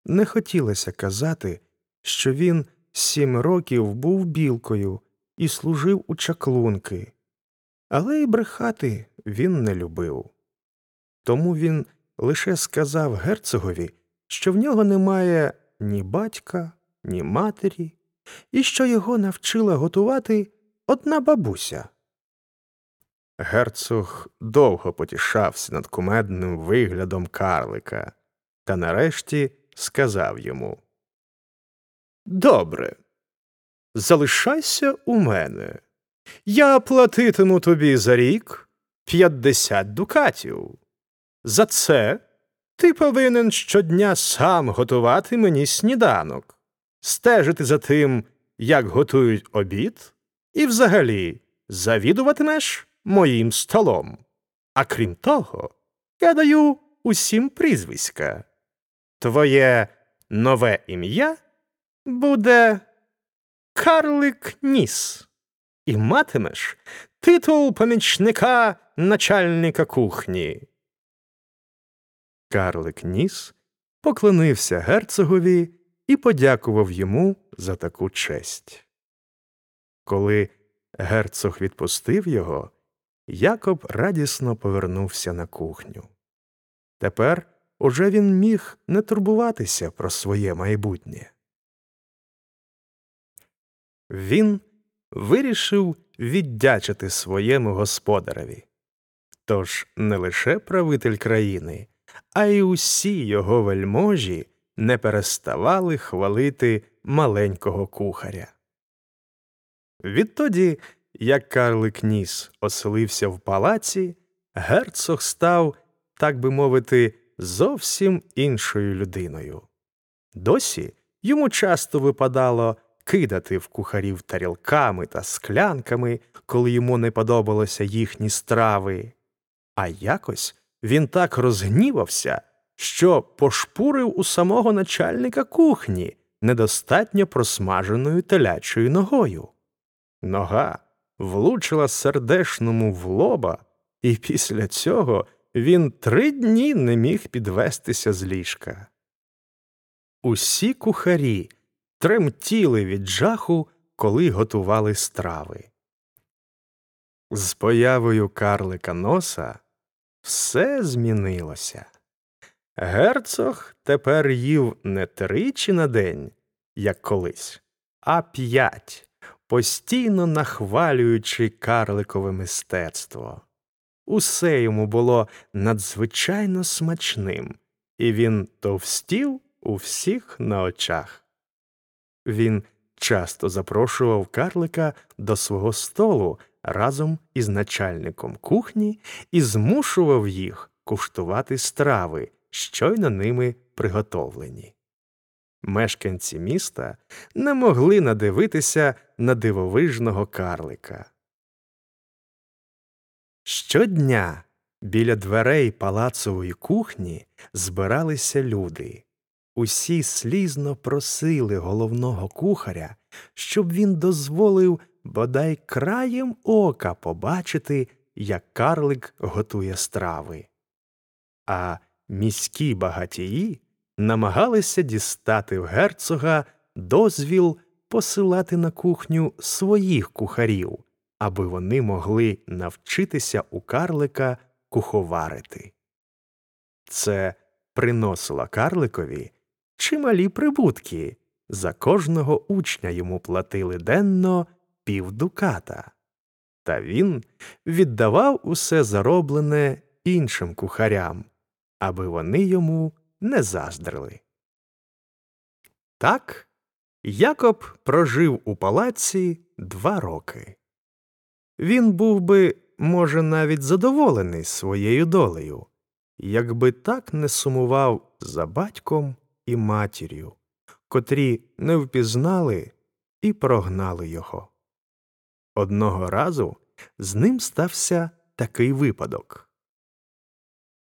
не хотілося казати, що він сім років був білкою і служив у чаклунки, але й брехати він не любив. Тому він лише сказав герцогові, що в нього немає ні батька, ні матері, і що його навчила готувати одна бабуся. Герцог довго потішався над кумедним виглядом карлика та нарешті сказав йому Добре, залишайся у мене. Я платитиму тобі за рік п'ятдесят дукатів. За це ти повинен щодня сам готувати мені сніданок, стежити за тим, як готують обід, і взагалі завідуватимеш моїм столом. А крім того, я даю усім прізвиська. Твоє нове ім'я буде Карлик Ніс, і матимеш титул помічника начальника кухні. Карлик Ніс поклонився герцогові і подякував йому за таку честь. Коли герцог відпустив його, Якоб радісно повернувся на кухню. Тепер уже він міг не турбуватися про своє майбутнє. Він вирішив віддячити своєму господареві. Тож не лише правитель країни, а й усі його вельможі не переставали хвалити маленького кухаря. Відтоді, як Карлик Ніс оселився в палаці, герцог став так би мовити, зовсім іншою людиною. Досі йому часто випадало кидати в кухарів тарілками та склянками, коли йому не подобалися їхні страви. А якось він так розгнівався, що пошпурив у самого начальника кухні недостатньо просмаженою телячою ногою. Нога влучила сердешному в лоба, і після цього він три дні не міг підвестися з ліжка. Усі кухарі тремтіли від жаху, коли готували страви. З появою карлика носа все змінилося. Герцог тепер їв не тричі на день, як колись, а п'ять, постійно нахвалюючи карликове мистецтво. Усе йому було надзвичайно смачним, і він товстів у всіх на очах. Він часто запрошував карлика до свого столу разом із начальником кухні і змушував їх куштувати страви, щойно ними приготовлені. Мешканці міста не могли надивитися на дивовижного карлика. Щодня біля дверей палацової кухні збиралися люди. Усі слізно просили головного кухаря, щоб він дозволив бодай краєм ока побачити, як карлик готує страви. А міські багатії намагалися дістати в герцога дозвіл посилати на кухню своїх кухарів, аби вони могли навчитися у карлика куховарити. Це приносило карликові чималі прибутки. За кожного учня йому платили денно півдуката. Та він віддавав усе зароблене іншим кухарям, аби вони йому не заздрили. Так Якоб прожив у палаці два роки. Він був би, може, навіть задоволений своєю долею, якби так не сумував за батьком і матір'ю, котрі не впізнали і прогнали його. Одного разу з ним стався такий випадок.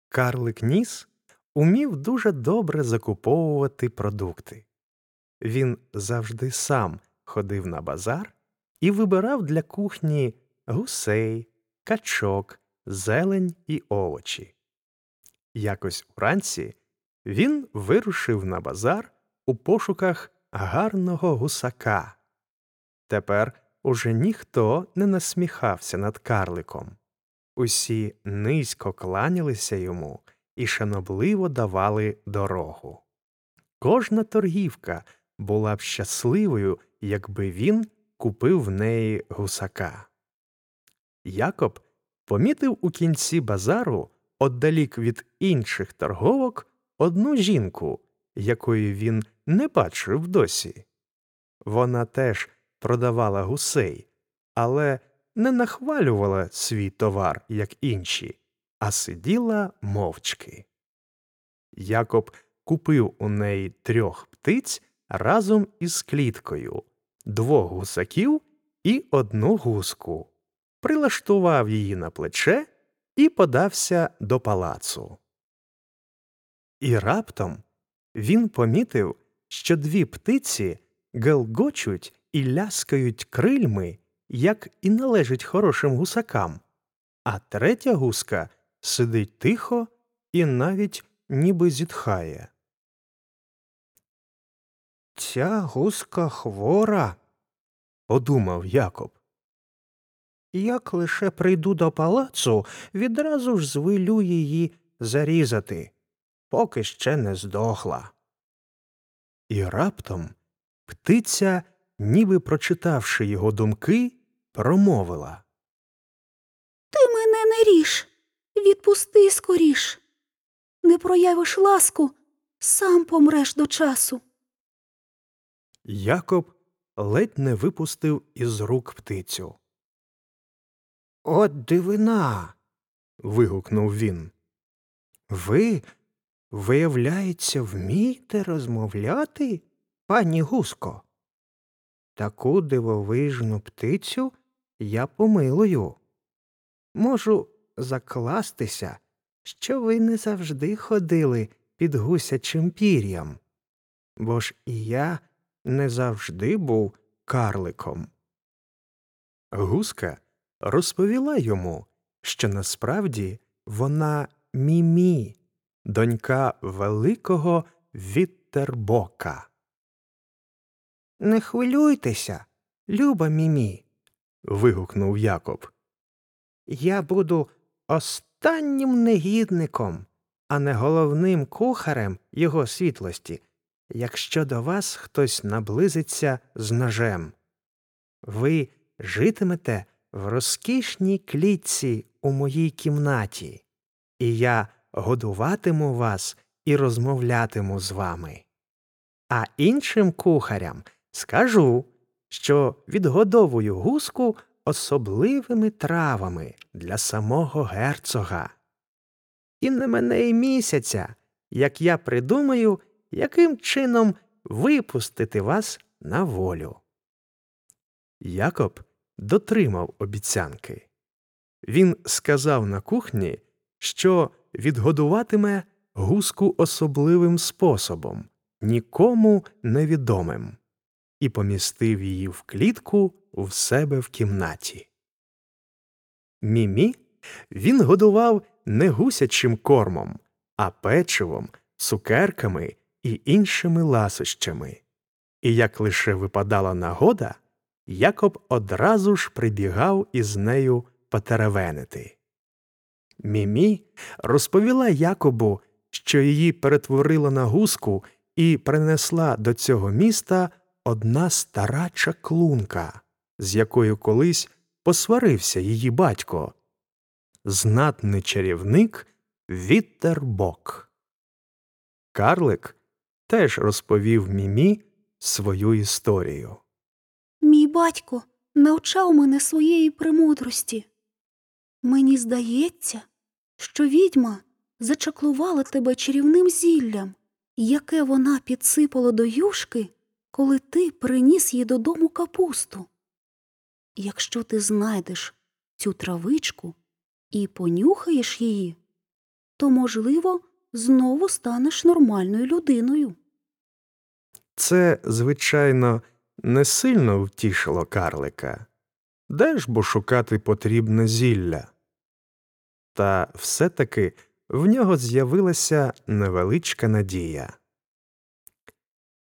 Карлик Ніс умів дуже добре закуповувати продукти. Він завжди сам ходив на базар і вибирав для кухні гусей, качок, зелень і овочі. Якось уранці він вирушив на базар у пошуках гарного гусака. Тепер уже ніхто не насміхався над карликом. Усі низько кланялися йому і шанобливо давали дорогу. Кожна торгівка була б щасливою, якби він купив в неї гусака. Якоб помітив у кінці базару, отдалік від інших торговок, одну жінку, якої він не бачив досі. Вона теж продавала гусей, але не нахвалювала свій товар, як інші, а сиділа мовчки. Якоб купив у неї трьох птиць разом із кліткою, двох гусаків і одну гуску, прилаштував її на плече і подався до палацу. І раптом він помітив, що дві птиці гелгочуть і ляскають крильми, як і належить хорошим гусакам, а третя гуска сидить тихо і навіть ніби зітхає. Ця гуска хвора, подумав Якоб. Як лише прийду до палацу, відразу ж звелю її зарізати, поки ще не здохла. І раптом птиця, ніби прочитавши його думки, промовила. Ти мене не ріж, відпусти скоріш. Не проявиш ласку, сам помреш до часу. Якоб ледь не випустив із рук птицю. От дивина. вигукнув він. Ви, виявляється, вмієте розмовляти, пані гуско? Таку дивовижну птицю я помилую. Можу закластися, що ви не завжди ходили під гусячим пір'ям, бо ж і я не завжди був карликом. Гуска розповіла йому, що насправді вона Мімі, донька великого Віттербока. Не хвилюйтеся, люба Мімі. вигукнув Якоб. Я буду останнім негідником, а не головним кухарем його світлості, якщо до вас хтось наблизиться з ножем. Ви житимете в розкішній клітці у моїй кімнаті, і я годуватиму вас і розмовлятиму з вами. А іншим кухарям скажу, що відгодовую гуску особливими травами для самого герцога. І не мене й місяця, як я придумаю, яким чином випустити вас на волю. Якоб дотримав обіцянки. Він сказав на кухні, що відгодуватиме гуску особливим способом, нікому невідомим, і помістив її в клітку в себе в кімнаті. Мімі він годував не гусячим кормом, а печивом, цукерками і іншими ласощами. І як лише випадала нагода, Якоб одразу ж прибігав із нею потеревенити. Мімі розповіла Якобу, що її перетворила на гуску і принесла до цього міста одна стара чаклунка, з якою колись посварився її батько, знатний чарівник Віттербок. Карлик теж розповів Мімі свою історію. Мій батько навчав мене своєї премудрості. Мені здається, що відьма зачаклувала тебе чарівним зіллям, яке вона підсипала до юшки, коли ти приніс їй додому капусту. Якщо ти знайдеш цю травичку і понюхаєш її, то, можливо, знову станеш нормальною людиною. Це, звичайно, не сильно втішило карлика. Де ж бо шукати потрібне зілля? Та все-таки в нього з'явилася невеличка надія.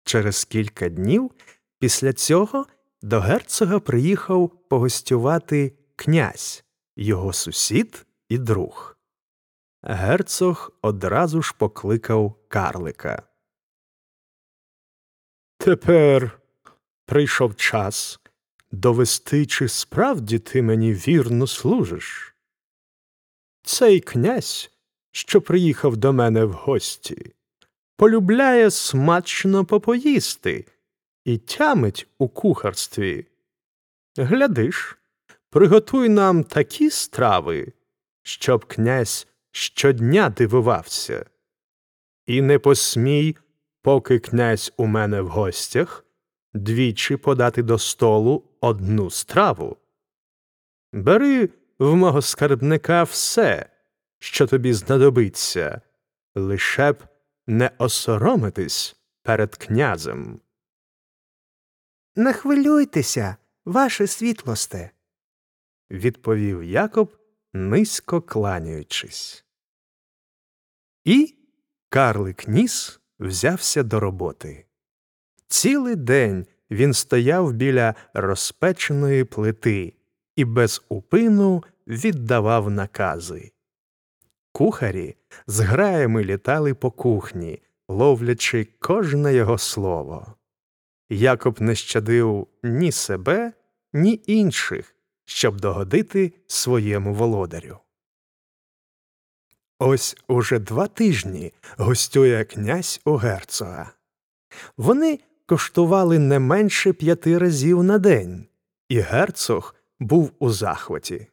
Через кілька днів після цього до герцога приїхав погостювати князь, його сусід і друг. Герцог одразу ж покликав карлика. Тепер прийшов час довести, чи справді ти мені вірно служиш. Цей князь, що приїхав до мене в гості, полюбляє смачно попоїсти і тямить у кухарстві. Глядиш, приготуй нам такі страви, щоб князь щодня дивувався. І не посмій, поки князь у мене в гостях, двічі подати до столу одну страву. Бери в мого скарбника все, що тобі знадобиться, лише б не осоромитись перед князем. Не хвилюйтеся, ваше світлосте, відповів Якоб, низько кланяючись. І карлик ніс взявся до роботи. Цілий день він стояв біля розпеченої плити і без упину віддавав накази. Кухарі з граями літали по кухні, ловлячи кожне його слово. Якоб не щадив ні себе, ні інших, щоб догодити своєму володарю. Ось уже два тижні гостює князь у герцога. Вони коштували не менше п'яти разів на день, і герцог був у захваті.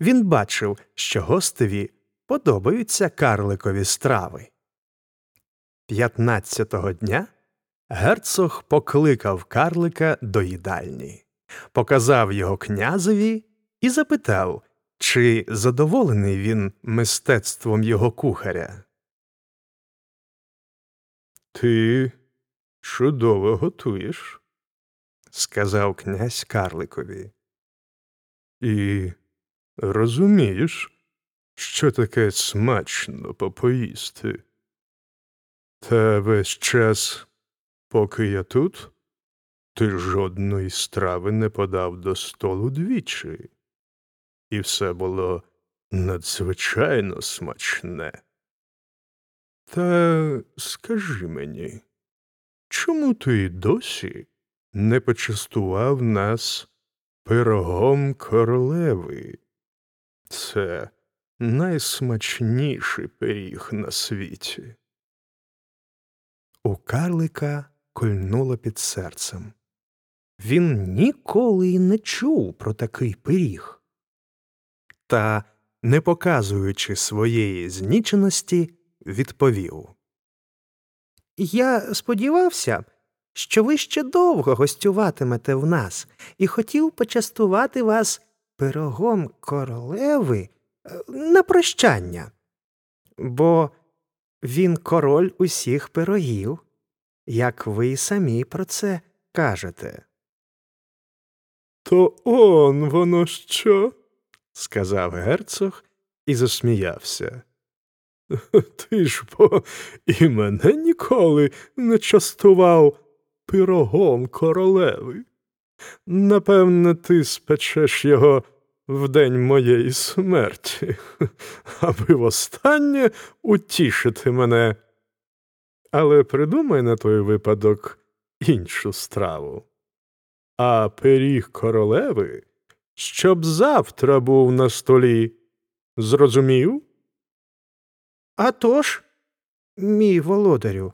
Він бачив, що гостеві подобаються карликові страви. П'ятнадцятого дня герцог покликав карлика до їдальні, показав його князеві і запитав, чи задоволений він мистецтвом його кухаря. Ти чудово готуєш, сказав князь карликові. І розумієш, що таке смачно попоїсти. Та весь час, поки я тут, ти жодної страви не подав до столу двічі. І все було надзвичайно смачне. Та скажи мені, чому ти досі не почастував нас пирогом королеви? Це найсмачніший пиріг на світі. У карлика кольнуло під серцем. Він ніколи й не чув про такий пиріг. Та, не показуючи своєї зніченості, відповів Я сподівався, що ви ще довго гостюватимете в нас і хотів почастувати вас пирогом королеви е, на прощання, бо він король усіх пирогів, як ви самі про це кажете. То он воно що? сказав герцог і засміявся. Ти ж бо і мене ніколи не частував пирогом королеви. Напевне, ти спечеш його в день моєї смерті, аби востаннє утішити мене. Але придумай на той випадок іншу страву. А пиріг королеви щоб завтра був на столі. Зрозумів? «А тож, мій володарю,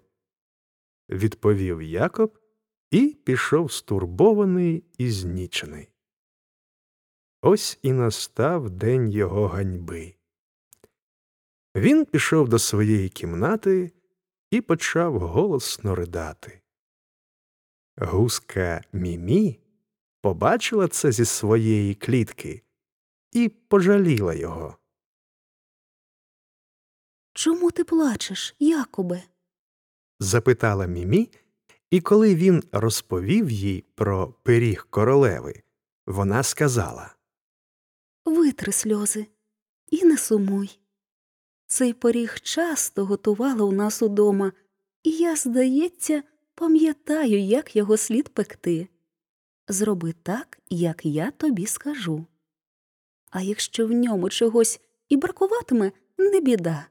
відповів Якоб і пішов стурбований і знічений. Ось і настав день його ганьби. Він пішов до своєї кімнати і почав голосно ридати. Гуска Мімі побачила це зі своєї клітки і пожаліла його. Чому ти плачеш, Якубе? запитала Мімі, і коли він розповів їй про пиріг королеви, вона сказала Витри сльози і не сумуй. Цей поріг часто готувала у нас удома, і я, здається, пам'ятаю, як його слід пекти. Зроби так, як я тобі скажу. А якщо в ньому чогось і бракуватиме, не біда.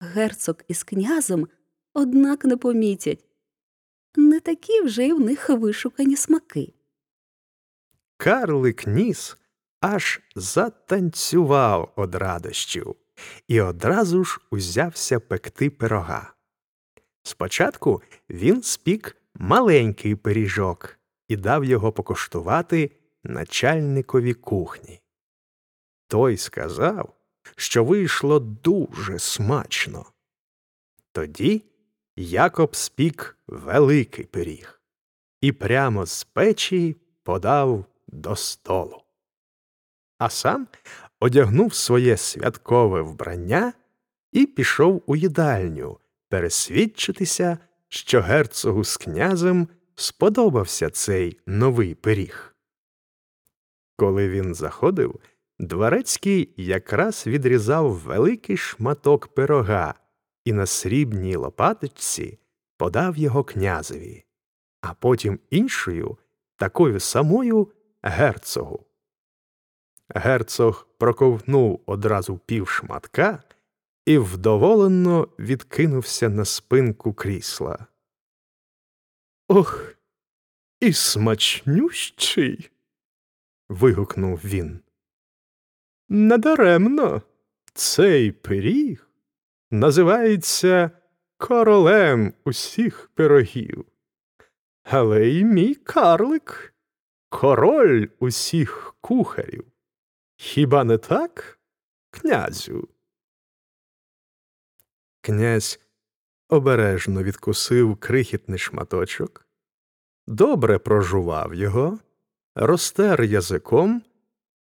Герцог із князем, однак, не помітять не такі вже й в них вишукані смаки. Карлик ніс аж затанцював од радощів і одразу ж узявся пекти пирога. Спочатку він спік маленький пиріжок і дав його покуштувати начальникові кухні. Той сказав, що вийшло дуже смачно. Тоді Якоб спік великий пиріг і прямо з печі подав до столу. А сам одягнув своє святкове вбрання і пішов у їдальню пересвідчитися, що герцогу з князем сподобався цей новий пиріг. Коли він заходив, дворецький якраз відрізав великий шматок пирога і на срібній лопаточці подав його князеві, а потім іншою, такою самою герцогу. Герцог проковтнув одразу пів шматка і вдоволено відкинувся на спинку крісла. Ох, і смачнющий. вигукнув він. Надаремно цей пиріг називається королем усіх пирогів. Але й мій карлик король усіх кухарів. Хіба не так, князю? Князь обережно відкусив крихітний шматочок, добре прожував його, розтер язиком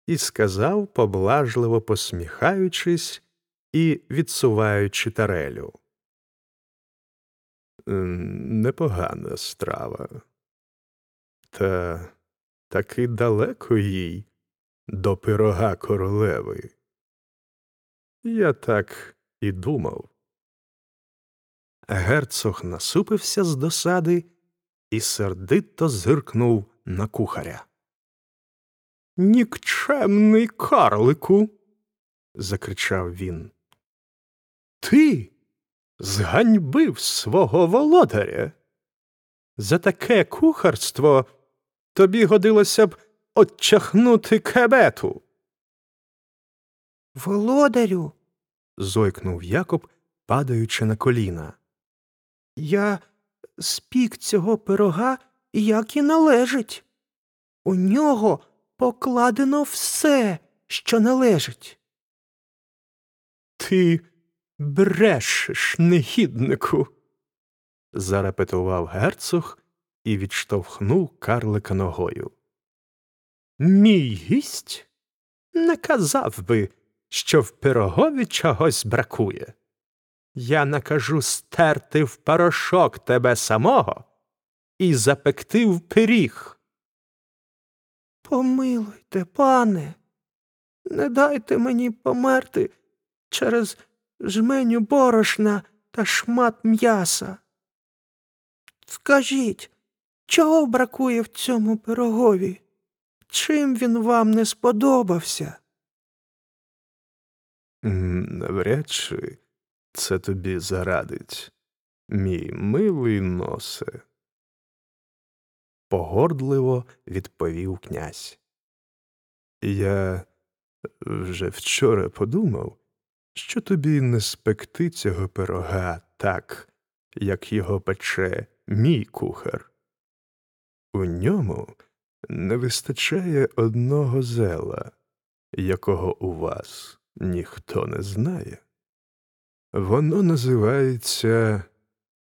і сказав, поблажливо посміхаючись і відсуваючи тарелю. Непогана страва. Та таки далеко їй до пирога королеви. Я так і думав. Герцог насупився з досади і сердито зиркнув на кухаря. Нікчемний карлику. закричав він. Ти зганьбив свого володаря. За таке кухарство тобі годилося б отчахнути кебету. Володарю. зойкнув Якоб, падаючи на коліна. Я спік цього пирога, як і належить. У нього покладено все, що належить. Ти брешеш, негіднику. зарепетував герцог і відштовхнув карлика ногою. Мій гість не казав би, що в пирогові чогось бракує. Я накажу стерти в порошок тебе самого і запекти в пиріг. Помилуйте, пане, не дайте мені померти через жменю борошна та шмат м'яса. Скажіть, чого бракує в цьому пирогові? Чим він вам не сподобався? Навряд чи це тобі зарадить, мій милий носе. Погордливо відповів князь. Я вже вчора подумав, що тобі не спекти цього пирога так, як його пече мій кухар. У ньому не вистачає одного зела, якого у вас ніхто не знає. Воно називається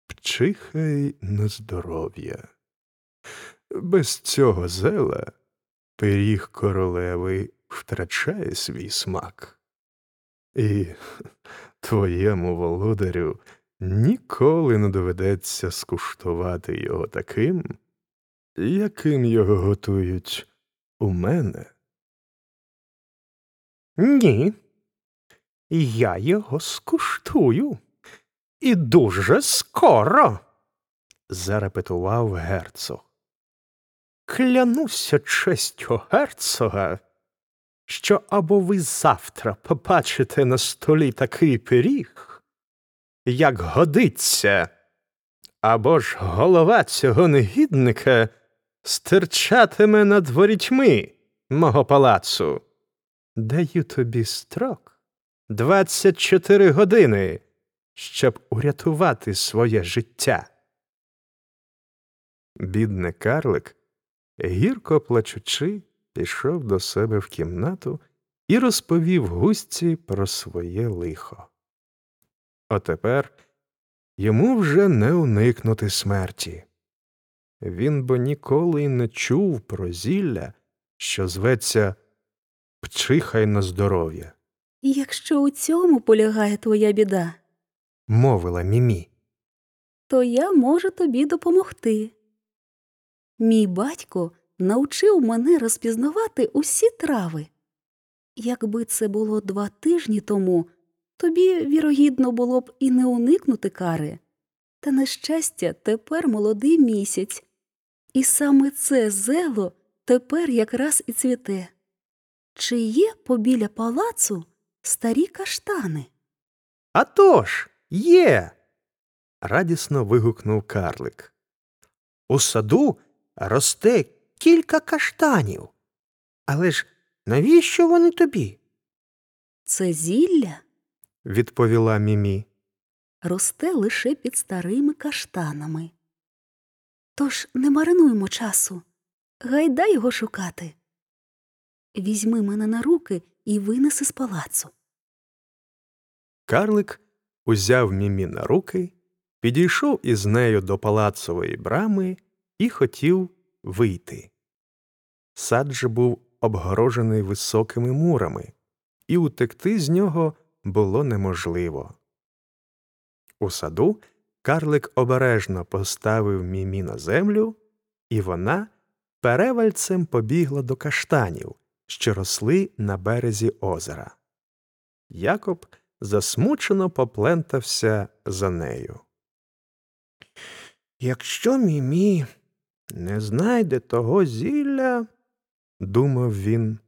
Пчихай на здоров'я. Без цього зела пиріг королеви втрачає свій смак. І твоєму володарю ніколи не доведеться скуштувати його таким, яким його готують у мене. Ні, я його скуштую. І дуже скоро, зарепетував герцог. Клянуся честю герцога, що або ви завтра побачите на столі такий пиріг, як годиться, або ж голова цього негідника стирчатиме над ворітьми мого палацу. Даю тобі строк двадцять чотири години, щоб урятувати своє життя. Бідний карлик, гірко плачучи, пішов до себе в кімнату і розповів густі про своє лихо. Отепер йому вже не уникнути смерті. Він бо ніколи й не чув про зілля, що зветься Пчихай на здоров'я, Якщо у цьому полягає твоя біда, мовила Мімі. то я можу тобі допомогти. Мій батько навчив мене розпізнавати усі трави. Якби це було два тижні тому, тобі, вірогідно, було б і не уникнути кари. Та, на щастя, тепер молодий місяць, і саме це зело тепер якраз і цвіте. Чи є побіля палацу старі каштани? «А тож, є. радісно вигукнув карлик. У саду росте кілька каштанів. Але ж навіщо вони тобі? Це зілля відповіла Мімі. росте лише під старими каштанами. Тож не маринуймо часу, гайдай його шукати. Візьми мене на руки і винеси з палацу. Карлик узяв Мімі на руки, підійшов із нею до палацової брами і хотів вийти. Сад же був обгорожений високими мурами, і утекти з нього було неможливо. У саду карлик обережно поставив Мімі на землю, і вона перевальцем побігла до каштанів, що росли на березі озера. Якоб засмучено поплентався за нею. Якщо Мімі не знайде того зілля, думав він,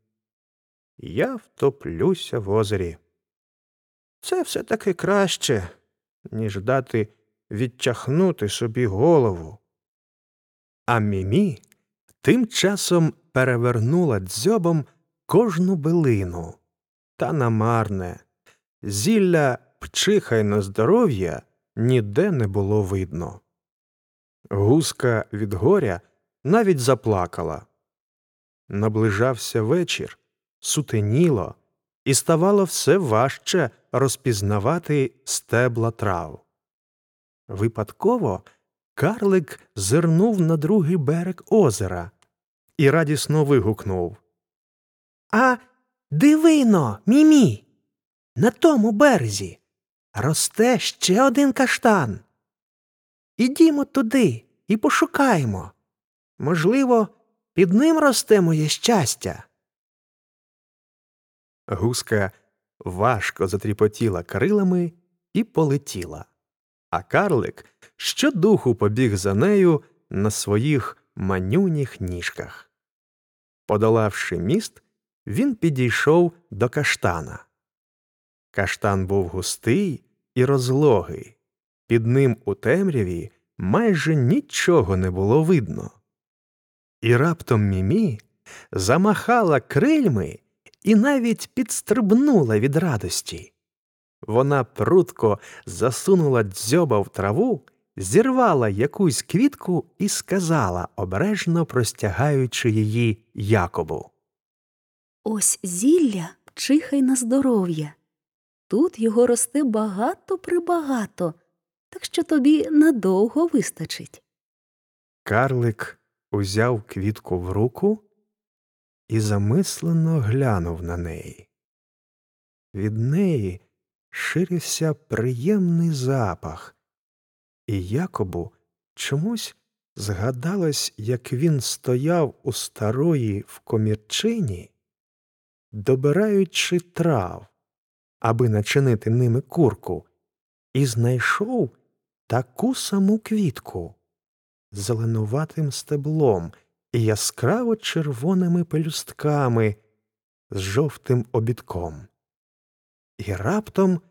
я втоплюся в озері. Це все таки краще, ніж дати відтягнути собі голову. А Мімі тим часом перевернула дзьобом кожну билину, та намарне. Зілля пчиха й на здоров'я ніде не було видно. Гуска від горя навіть заплакала. Наближався вечір, сутеніло, і ставало все важче розпізнавати стебла трав. Випадково карлик зирнув на другий берег озера і радісно вигукнув А дивино, мімі! На тому березі росте ще один каштан. Ідімо туди і пошукаємо. Можливо, під ним росте моє щастя. Гуска важко затріпотіла крилами і полетіла, а карлик щодуху побіг за нею на своїх манюніх ніжках. Подолавши міст, він підійшов до каштана. Каштан був густий і розлогий. Під ним у темряві майже нічого не було видно. І раптом Мімі замахала крильми і навіть підстрибнула від радості. Вона прутко засунула дзьоба в траву, зірвала якусь квітку і сказала, обережно простягаючи її Якобу. Ось зілля чихай на здоров'я. Тут його росте багато прибагато, так що тобі надовго вистачить. Карлик узяв квітку в руку і замислено глянув на неї. Від неї ширився приємний запах, і Якобу чомусь згадалось, як він стояв у старої в комірчині, добираючи трав, аби начинити ними курку, і знайшов таку саму квітку зеленуватим стеблом і яскраво червоними пелюстками з жовтим обідком. І раптом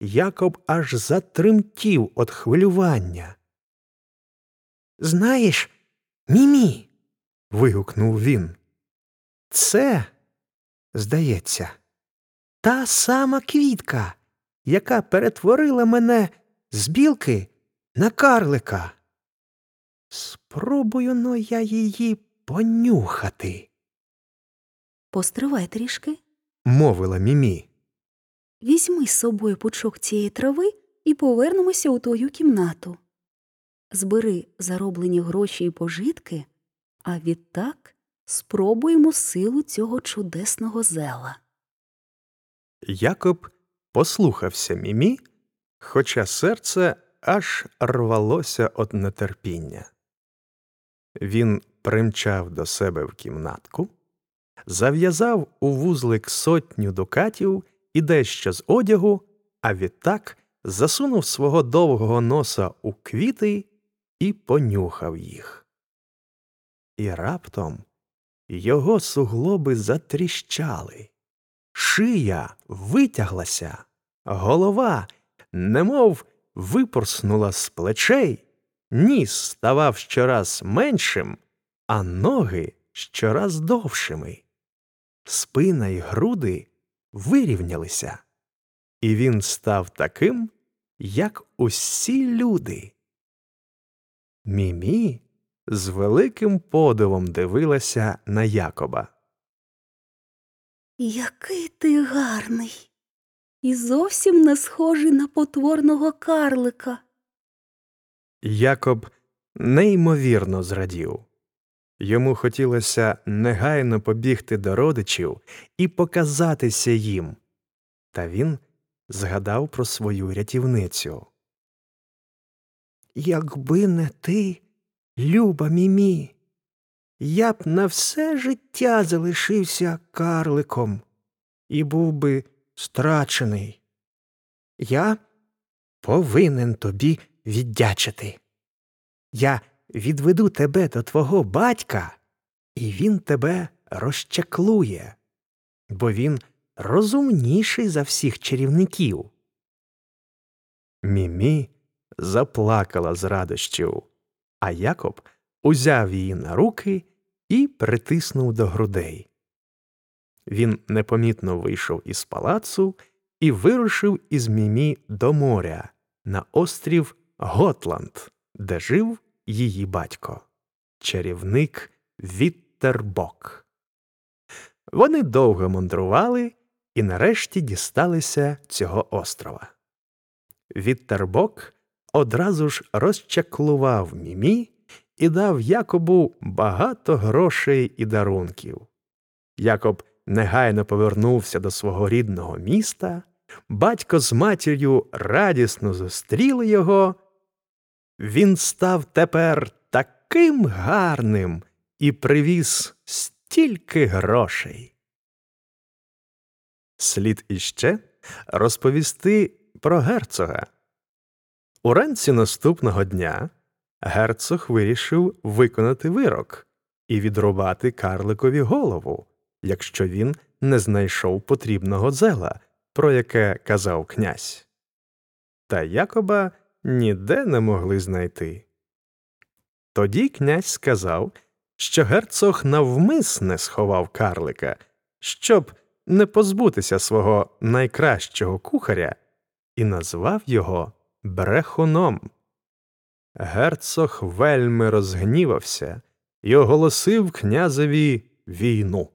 Якоб аж затремтів від хвилювання. Знаєш, мімі. вигукнув він. Це, здається, та сама квітка, яка перетворила мене з білки на карлика. Спробую но я її понюхати, Постривай трішки, мовила Мімі. візьми з собою пучок цієї трави і повернемося у твою кімнату. Збери зароблені гроші і пожитки, а відтак спробуємо силу цього чудесного зела. Якоб послухався Мімі, хоча серце аж рвалося від нетерпіння. Він примчав до себе в кімнатку, зав'язав у вузлик сотню дукатів і дещо з одягу, а відтак засунув свого довгого носа у квіти і понюхав їх. І раптом його суглоби затріщали, шия витяглася, голова, немов випорснула з плечей, ніс ставав щораз меншим, а ноги щораз довшими. Спина й груди вирівнялися, і він став таким, як усі люди. Мімі з великим подивом дивилася на Якоба. Який ти гарний. І зовсім не схожий на потворного карлика. Якоб неймовірно зрадів. Йому хотілося негайно побігти до родичів і показатися їм. Та він згадав про свою рятівницю. Якби не ти, люба мімі, я б на все життя залишився карликом і був би страчений. Я повинен тобі віддячити. Я відведу тебе до твого батька, і він тебе розчаклує, бо він розумніший за всіх чарівників. Мімі заплакала з радощів, а Якоб узяв її на руки і притиснув до грудей. Він непомітно вийшов із палацу і вирушив із Мімі до моря на острів Готланд, де жив її батько, чарівник Віттербок. Вони довго мандрували і нарешті дісталися цього острова. Віттербок одразу ж розчаклував Мімі і дав Якобу багато грошей і дарунків. Якоб негайно повернувся до свого рідного міста, батько з матір'ю радісно зустріли його. Він став тепер таким гарним і привіз стільки грошей. Слід іще розповісти про герцога. Уранці наступного дня герцог вирішив виконати вирок і відрубати карликові голову, якщо він не знайшов потрібного зела, про яке казав князь. Та Якоба ніде не могли знайти. Тоді князь сказав, що герцог навмисне сховав карлика, щоб не позбутися свого найкращого кухаря, і назвав його брехуном. Герцог вельми розгнівався і оголосив князеві війну.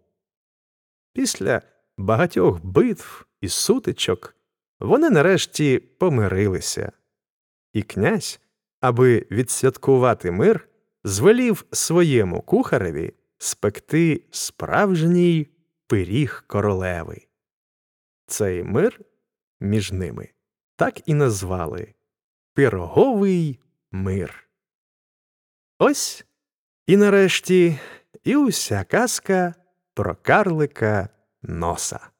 Після багатьох битв і сутичок вони нарешті помирилися, і князь, аби відсвяткувати мир, звелів своєму кухареві спекти справжній пиріг королеви. Цей мир між ними так і назвали Пироговий мир. Ось і нарешті і уся казка про карлика носа.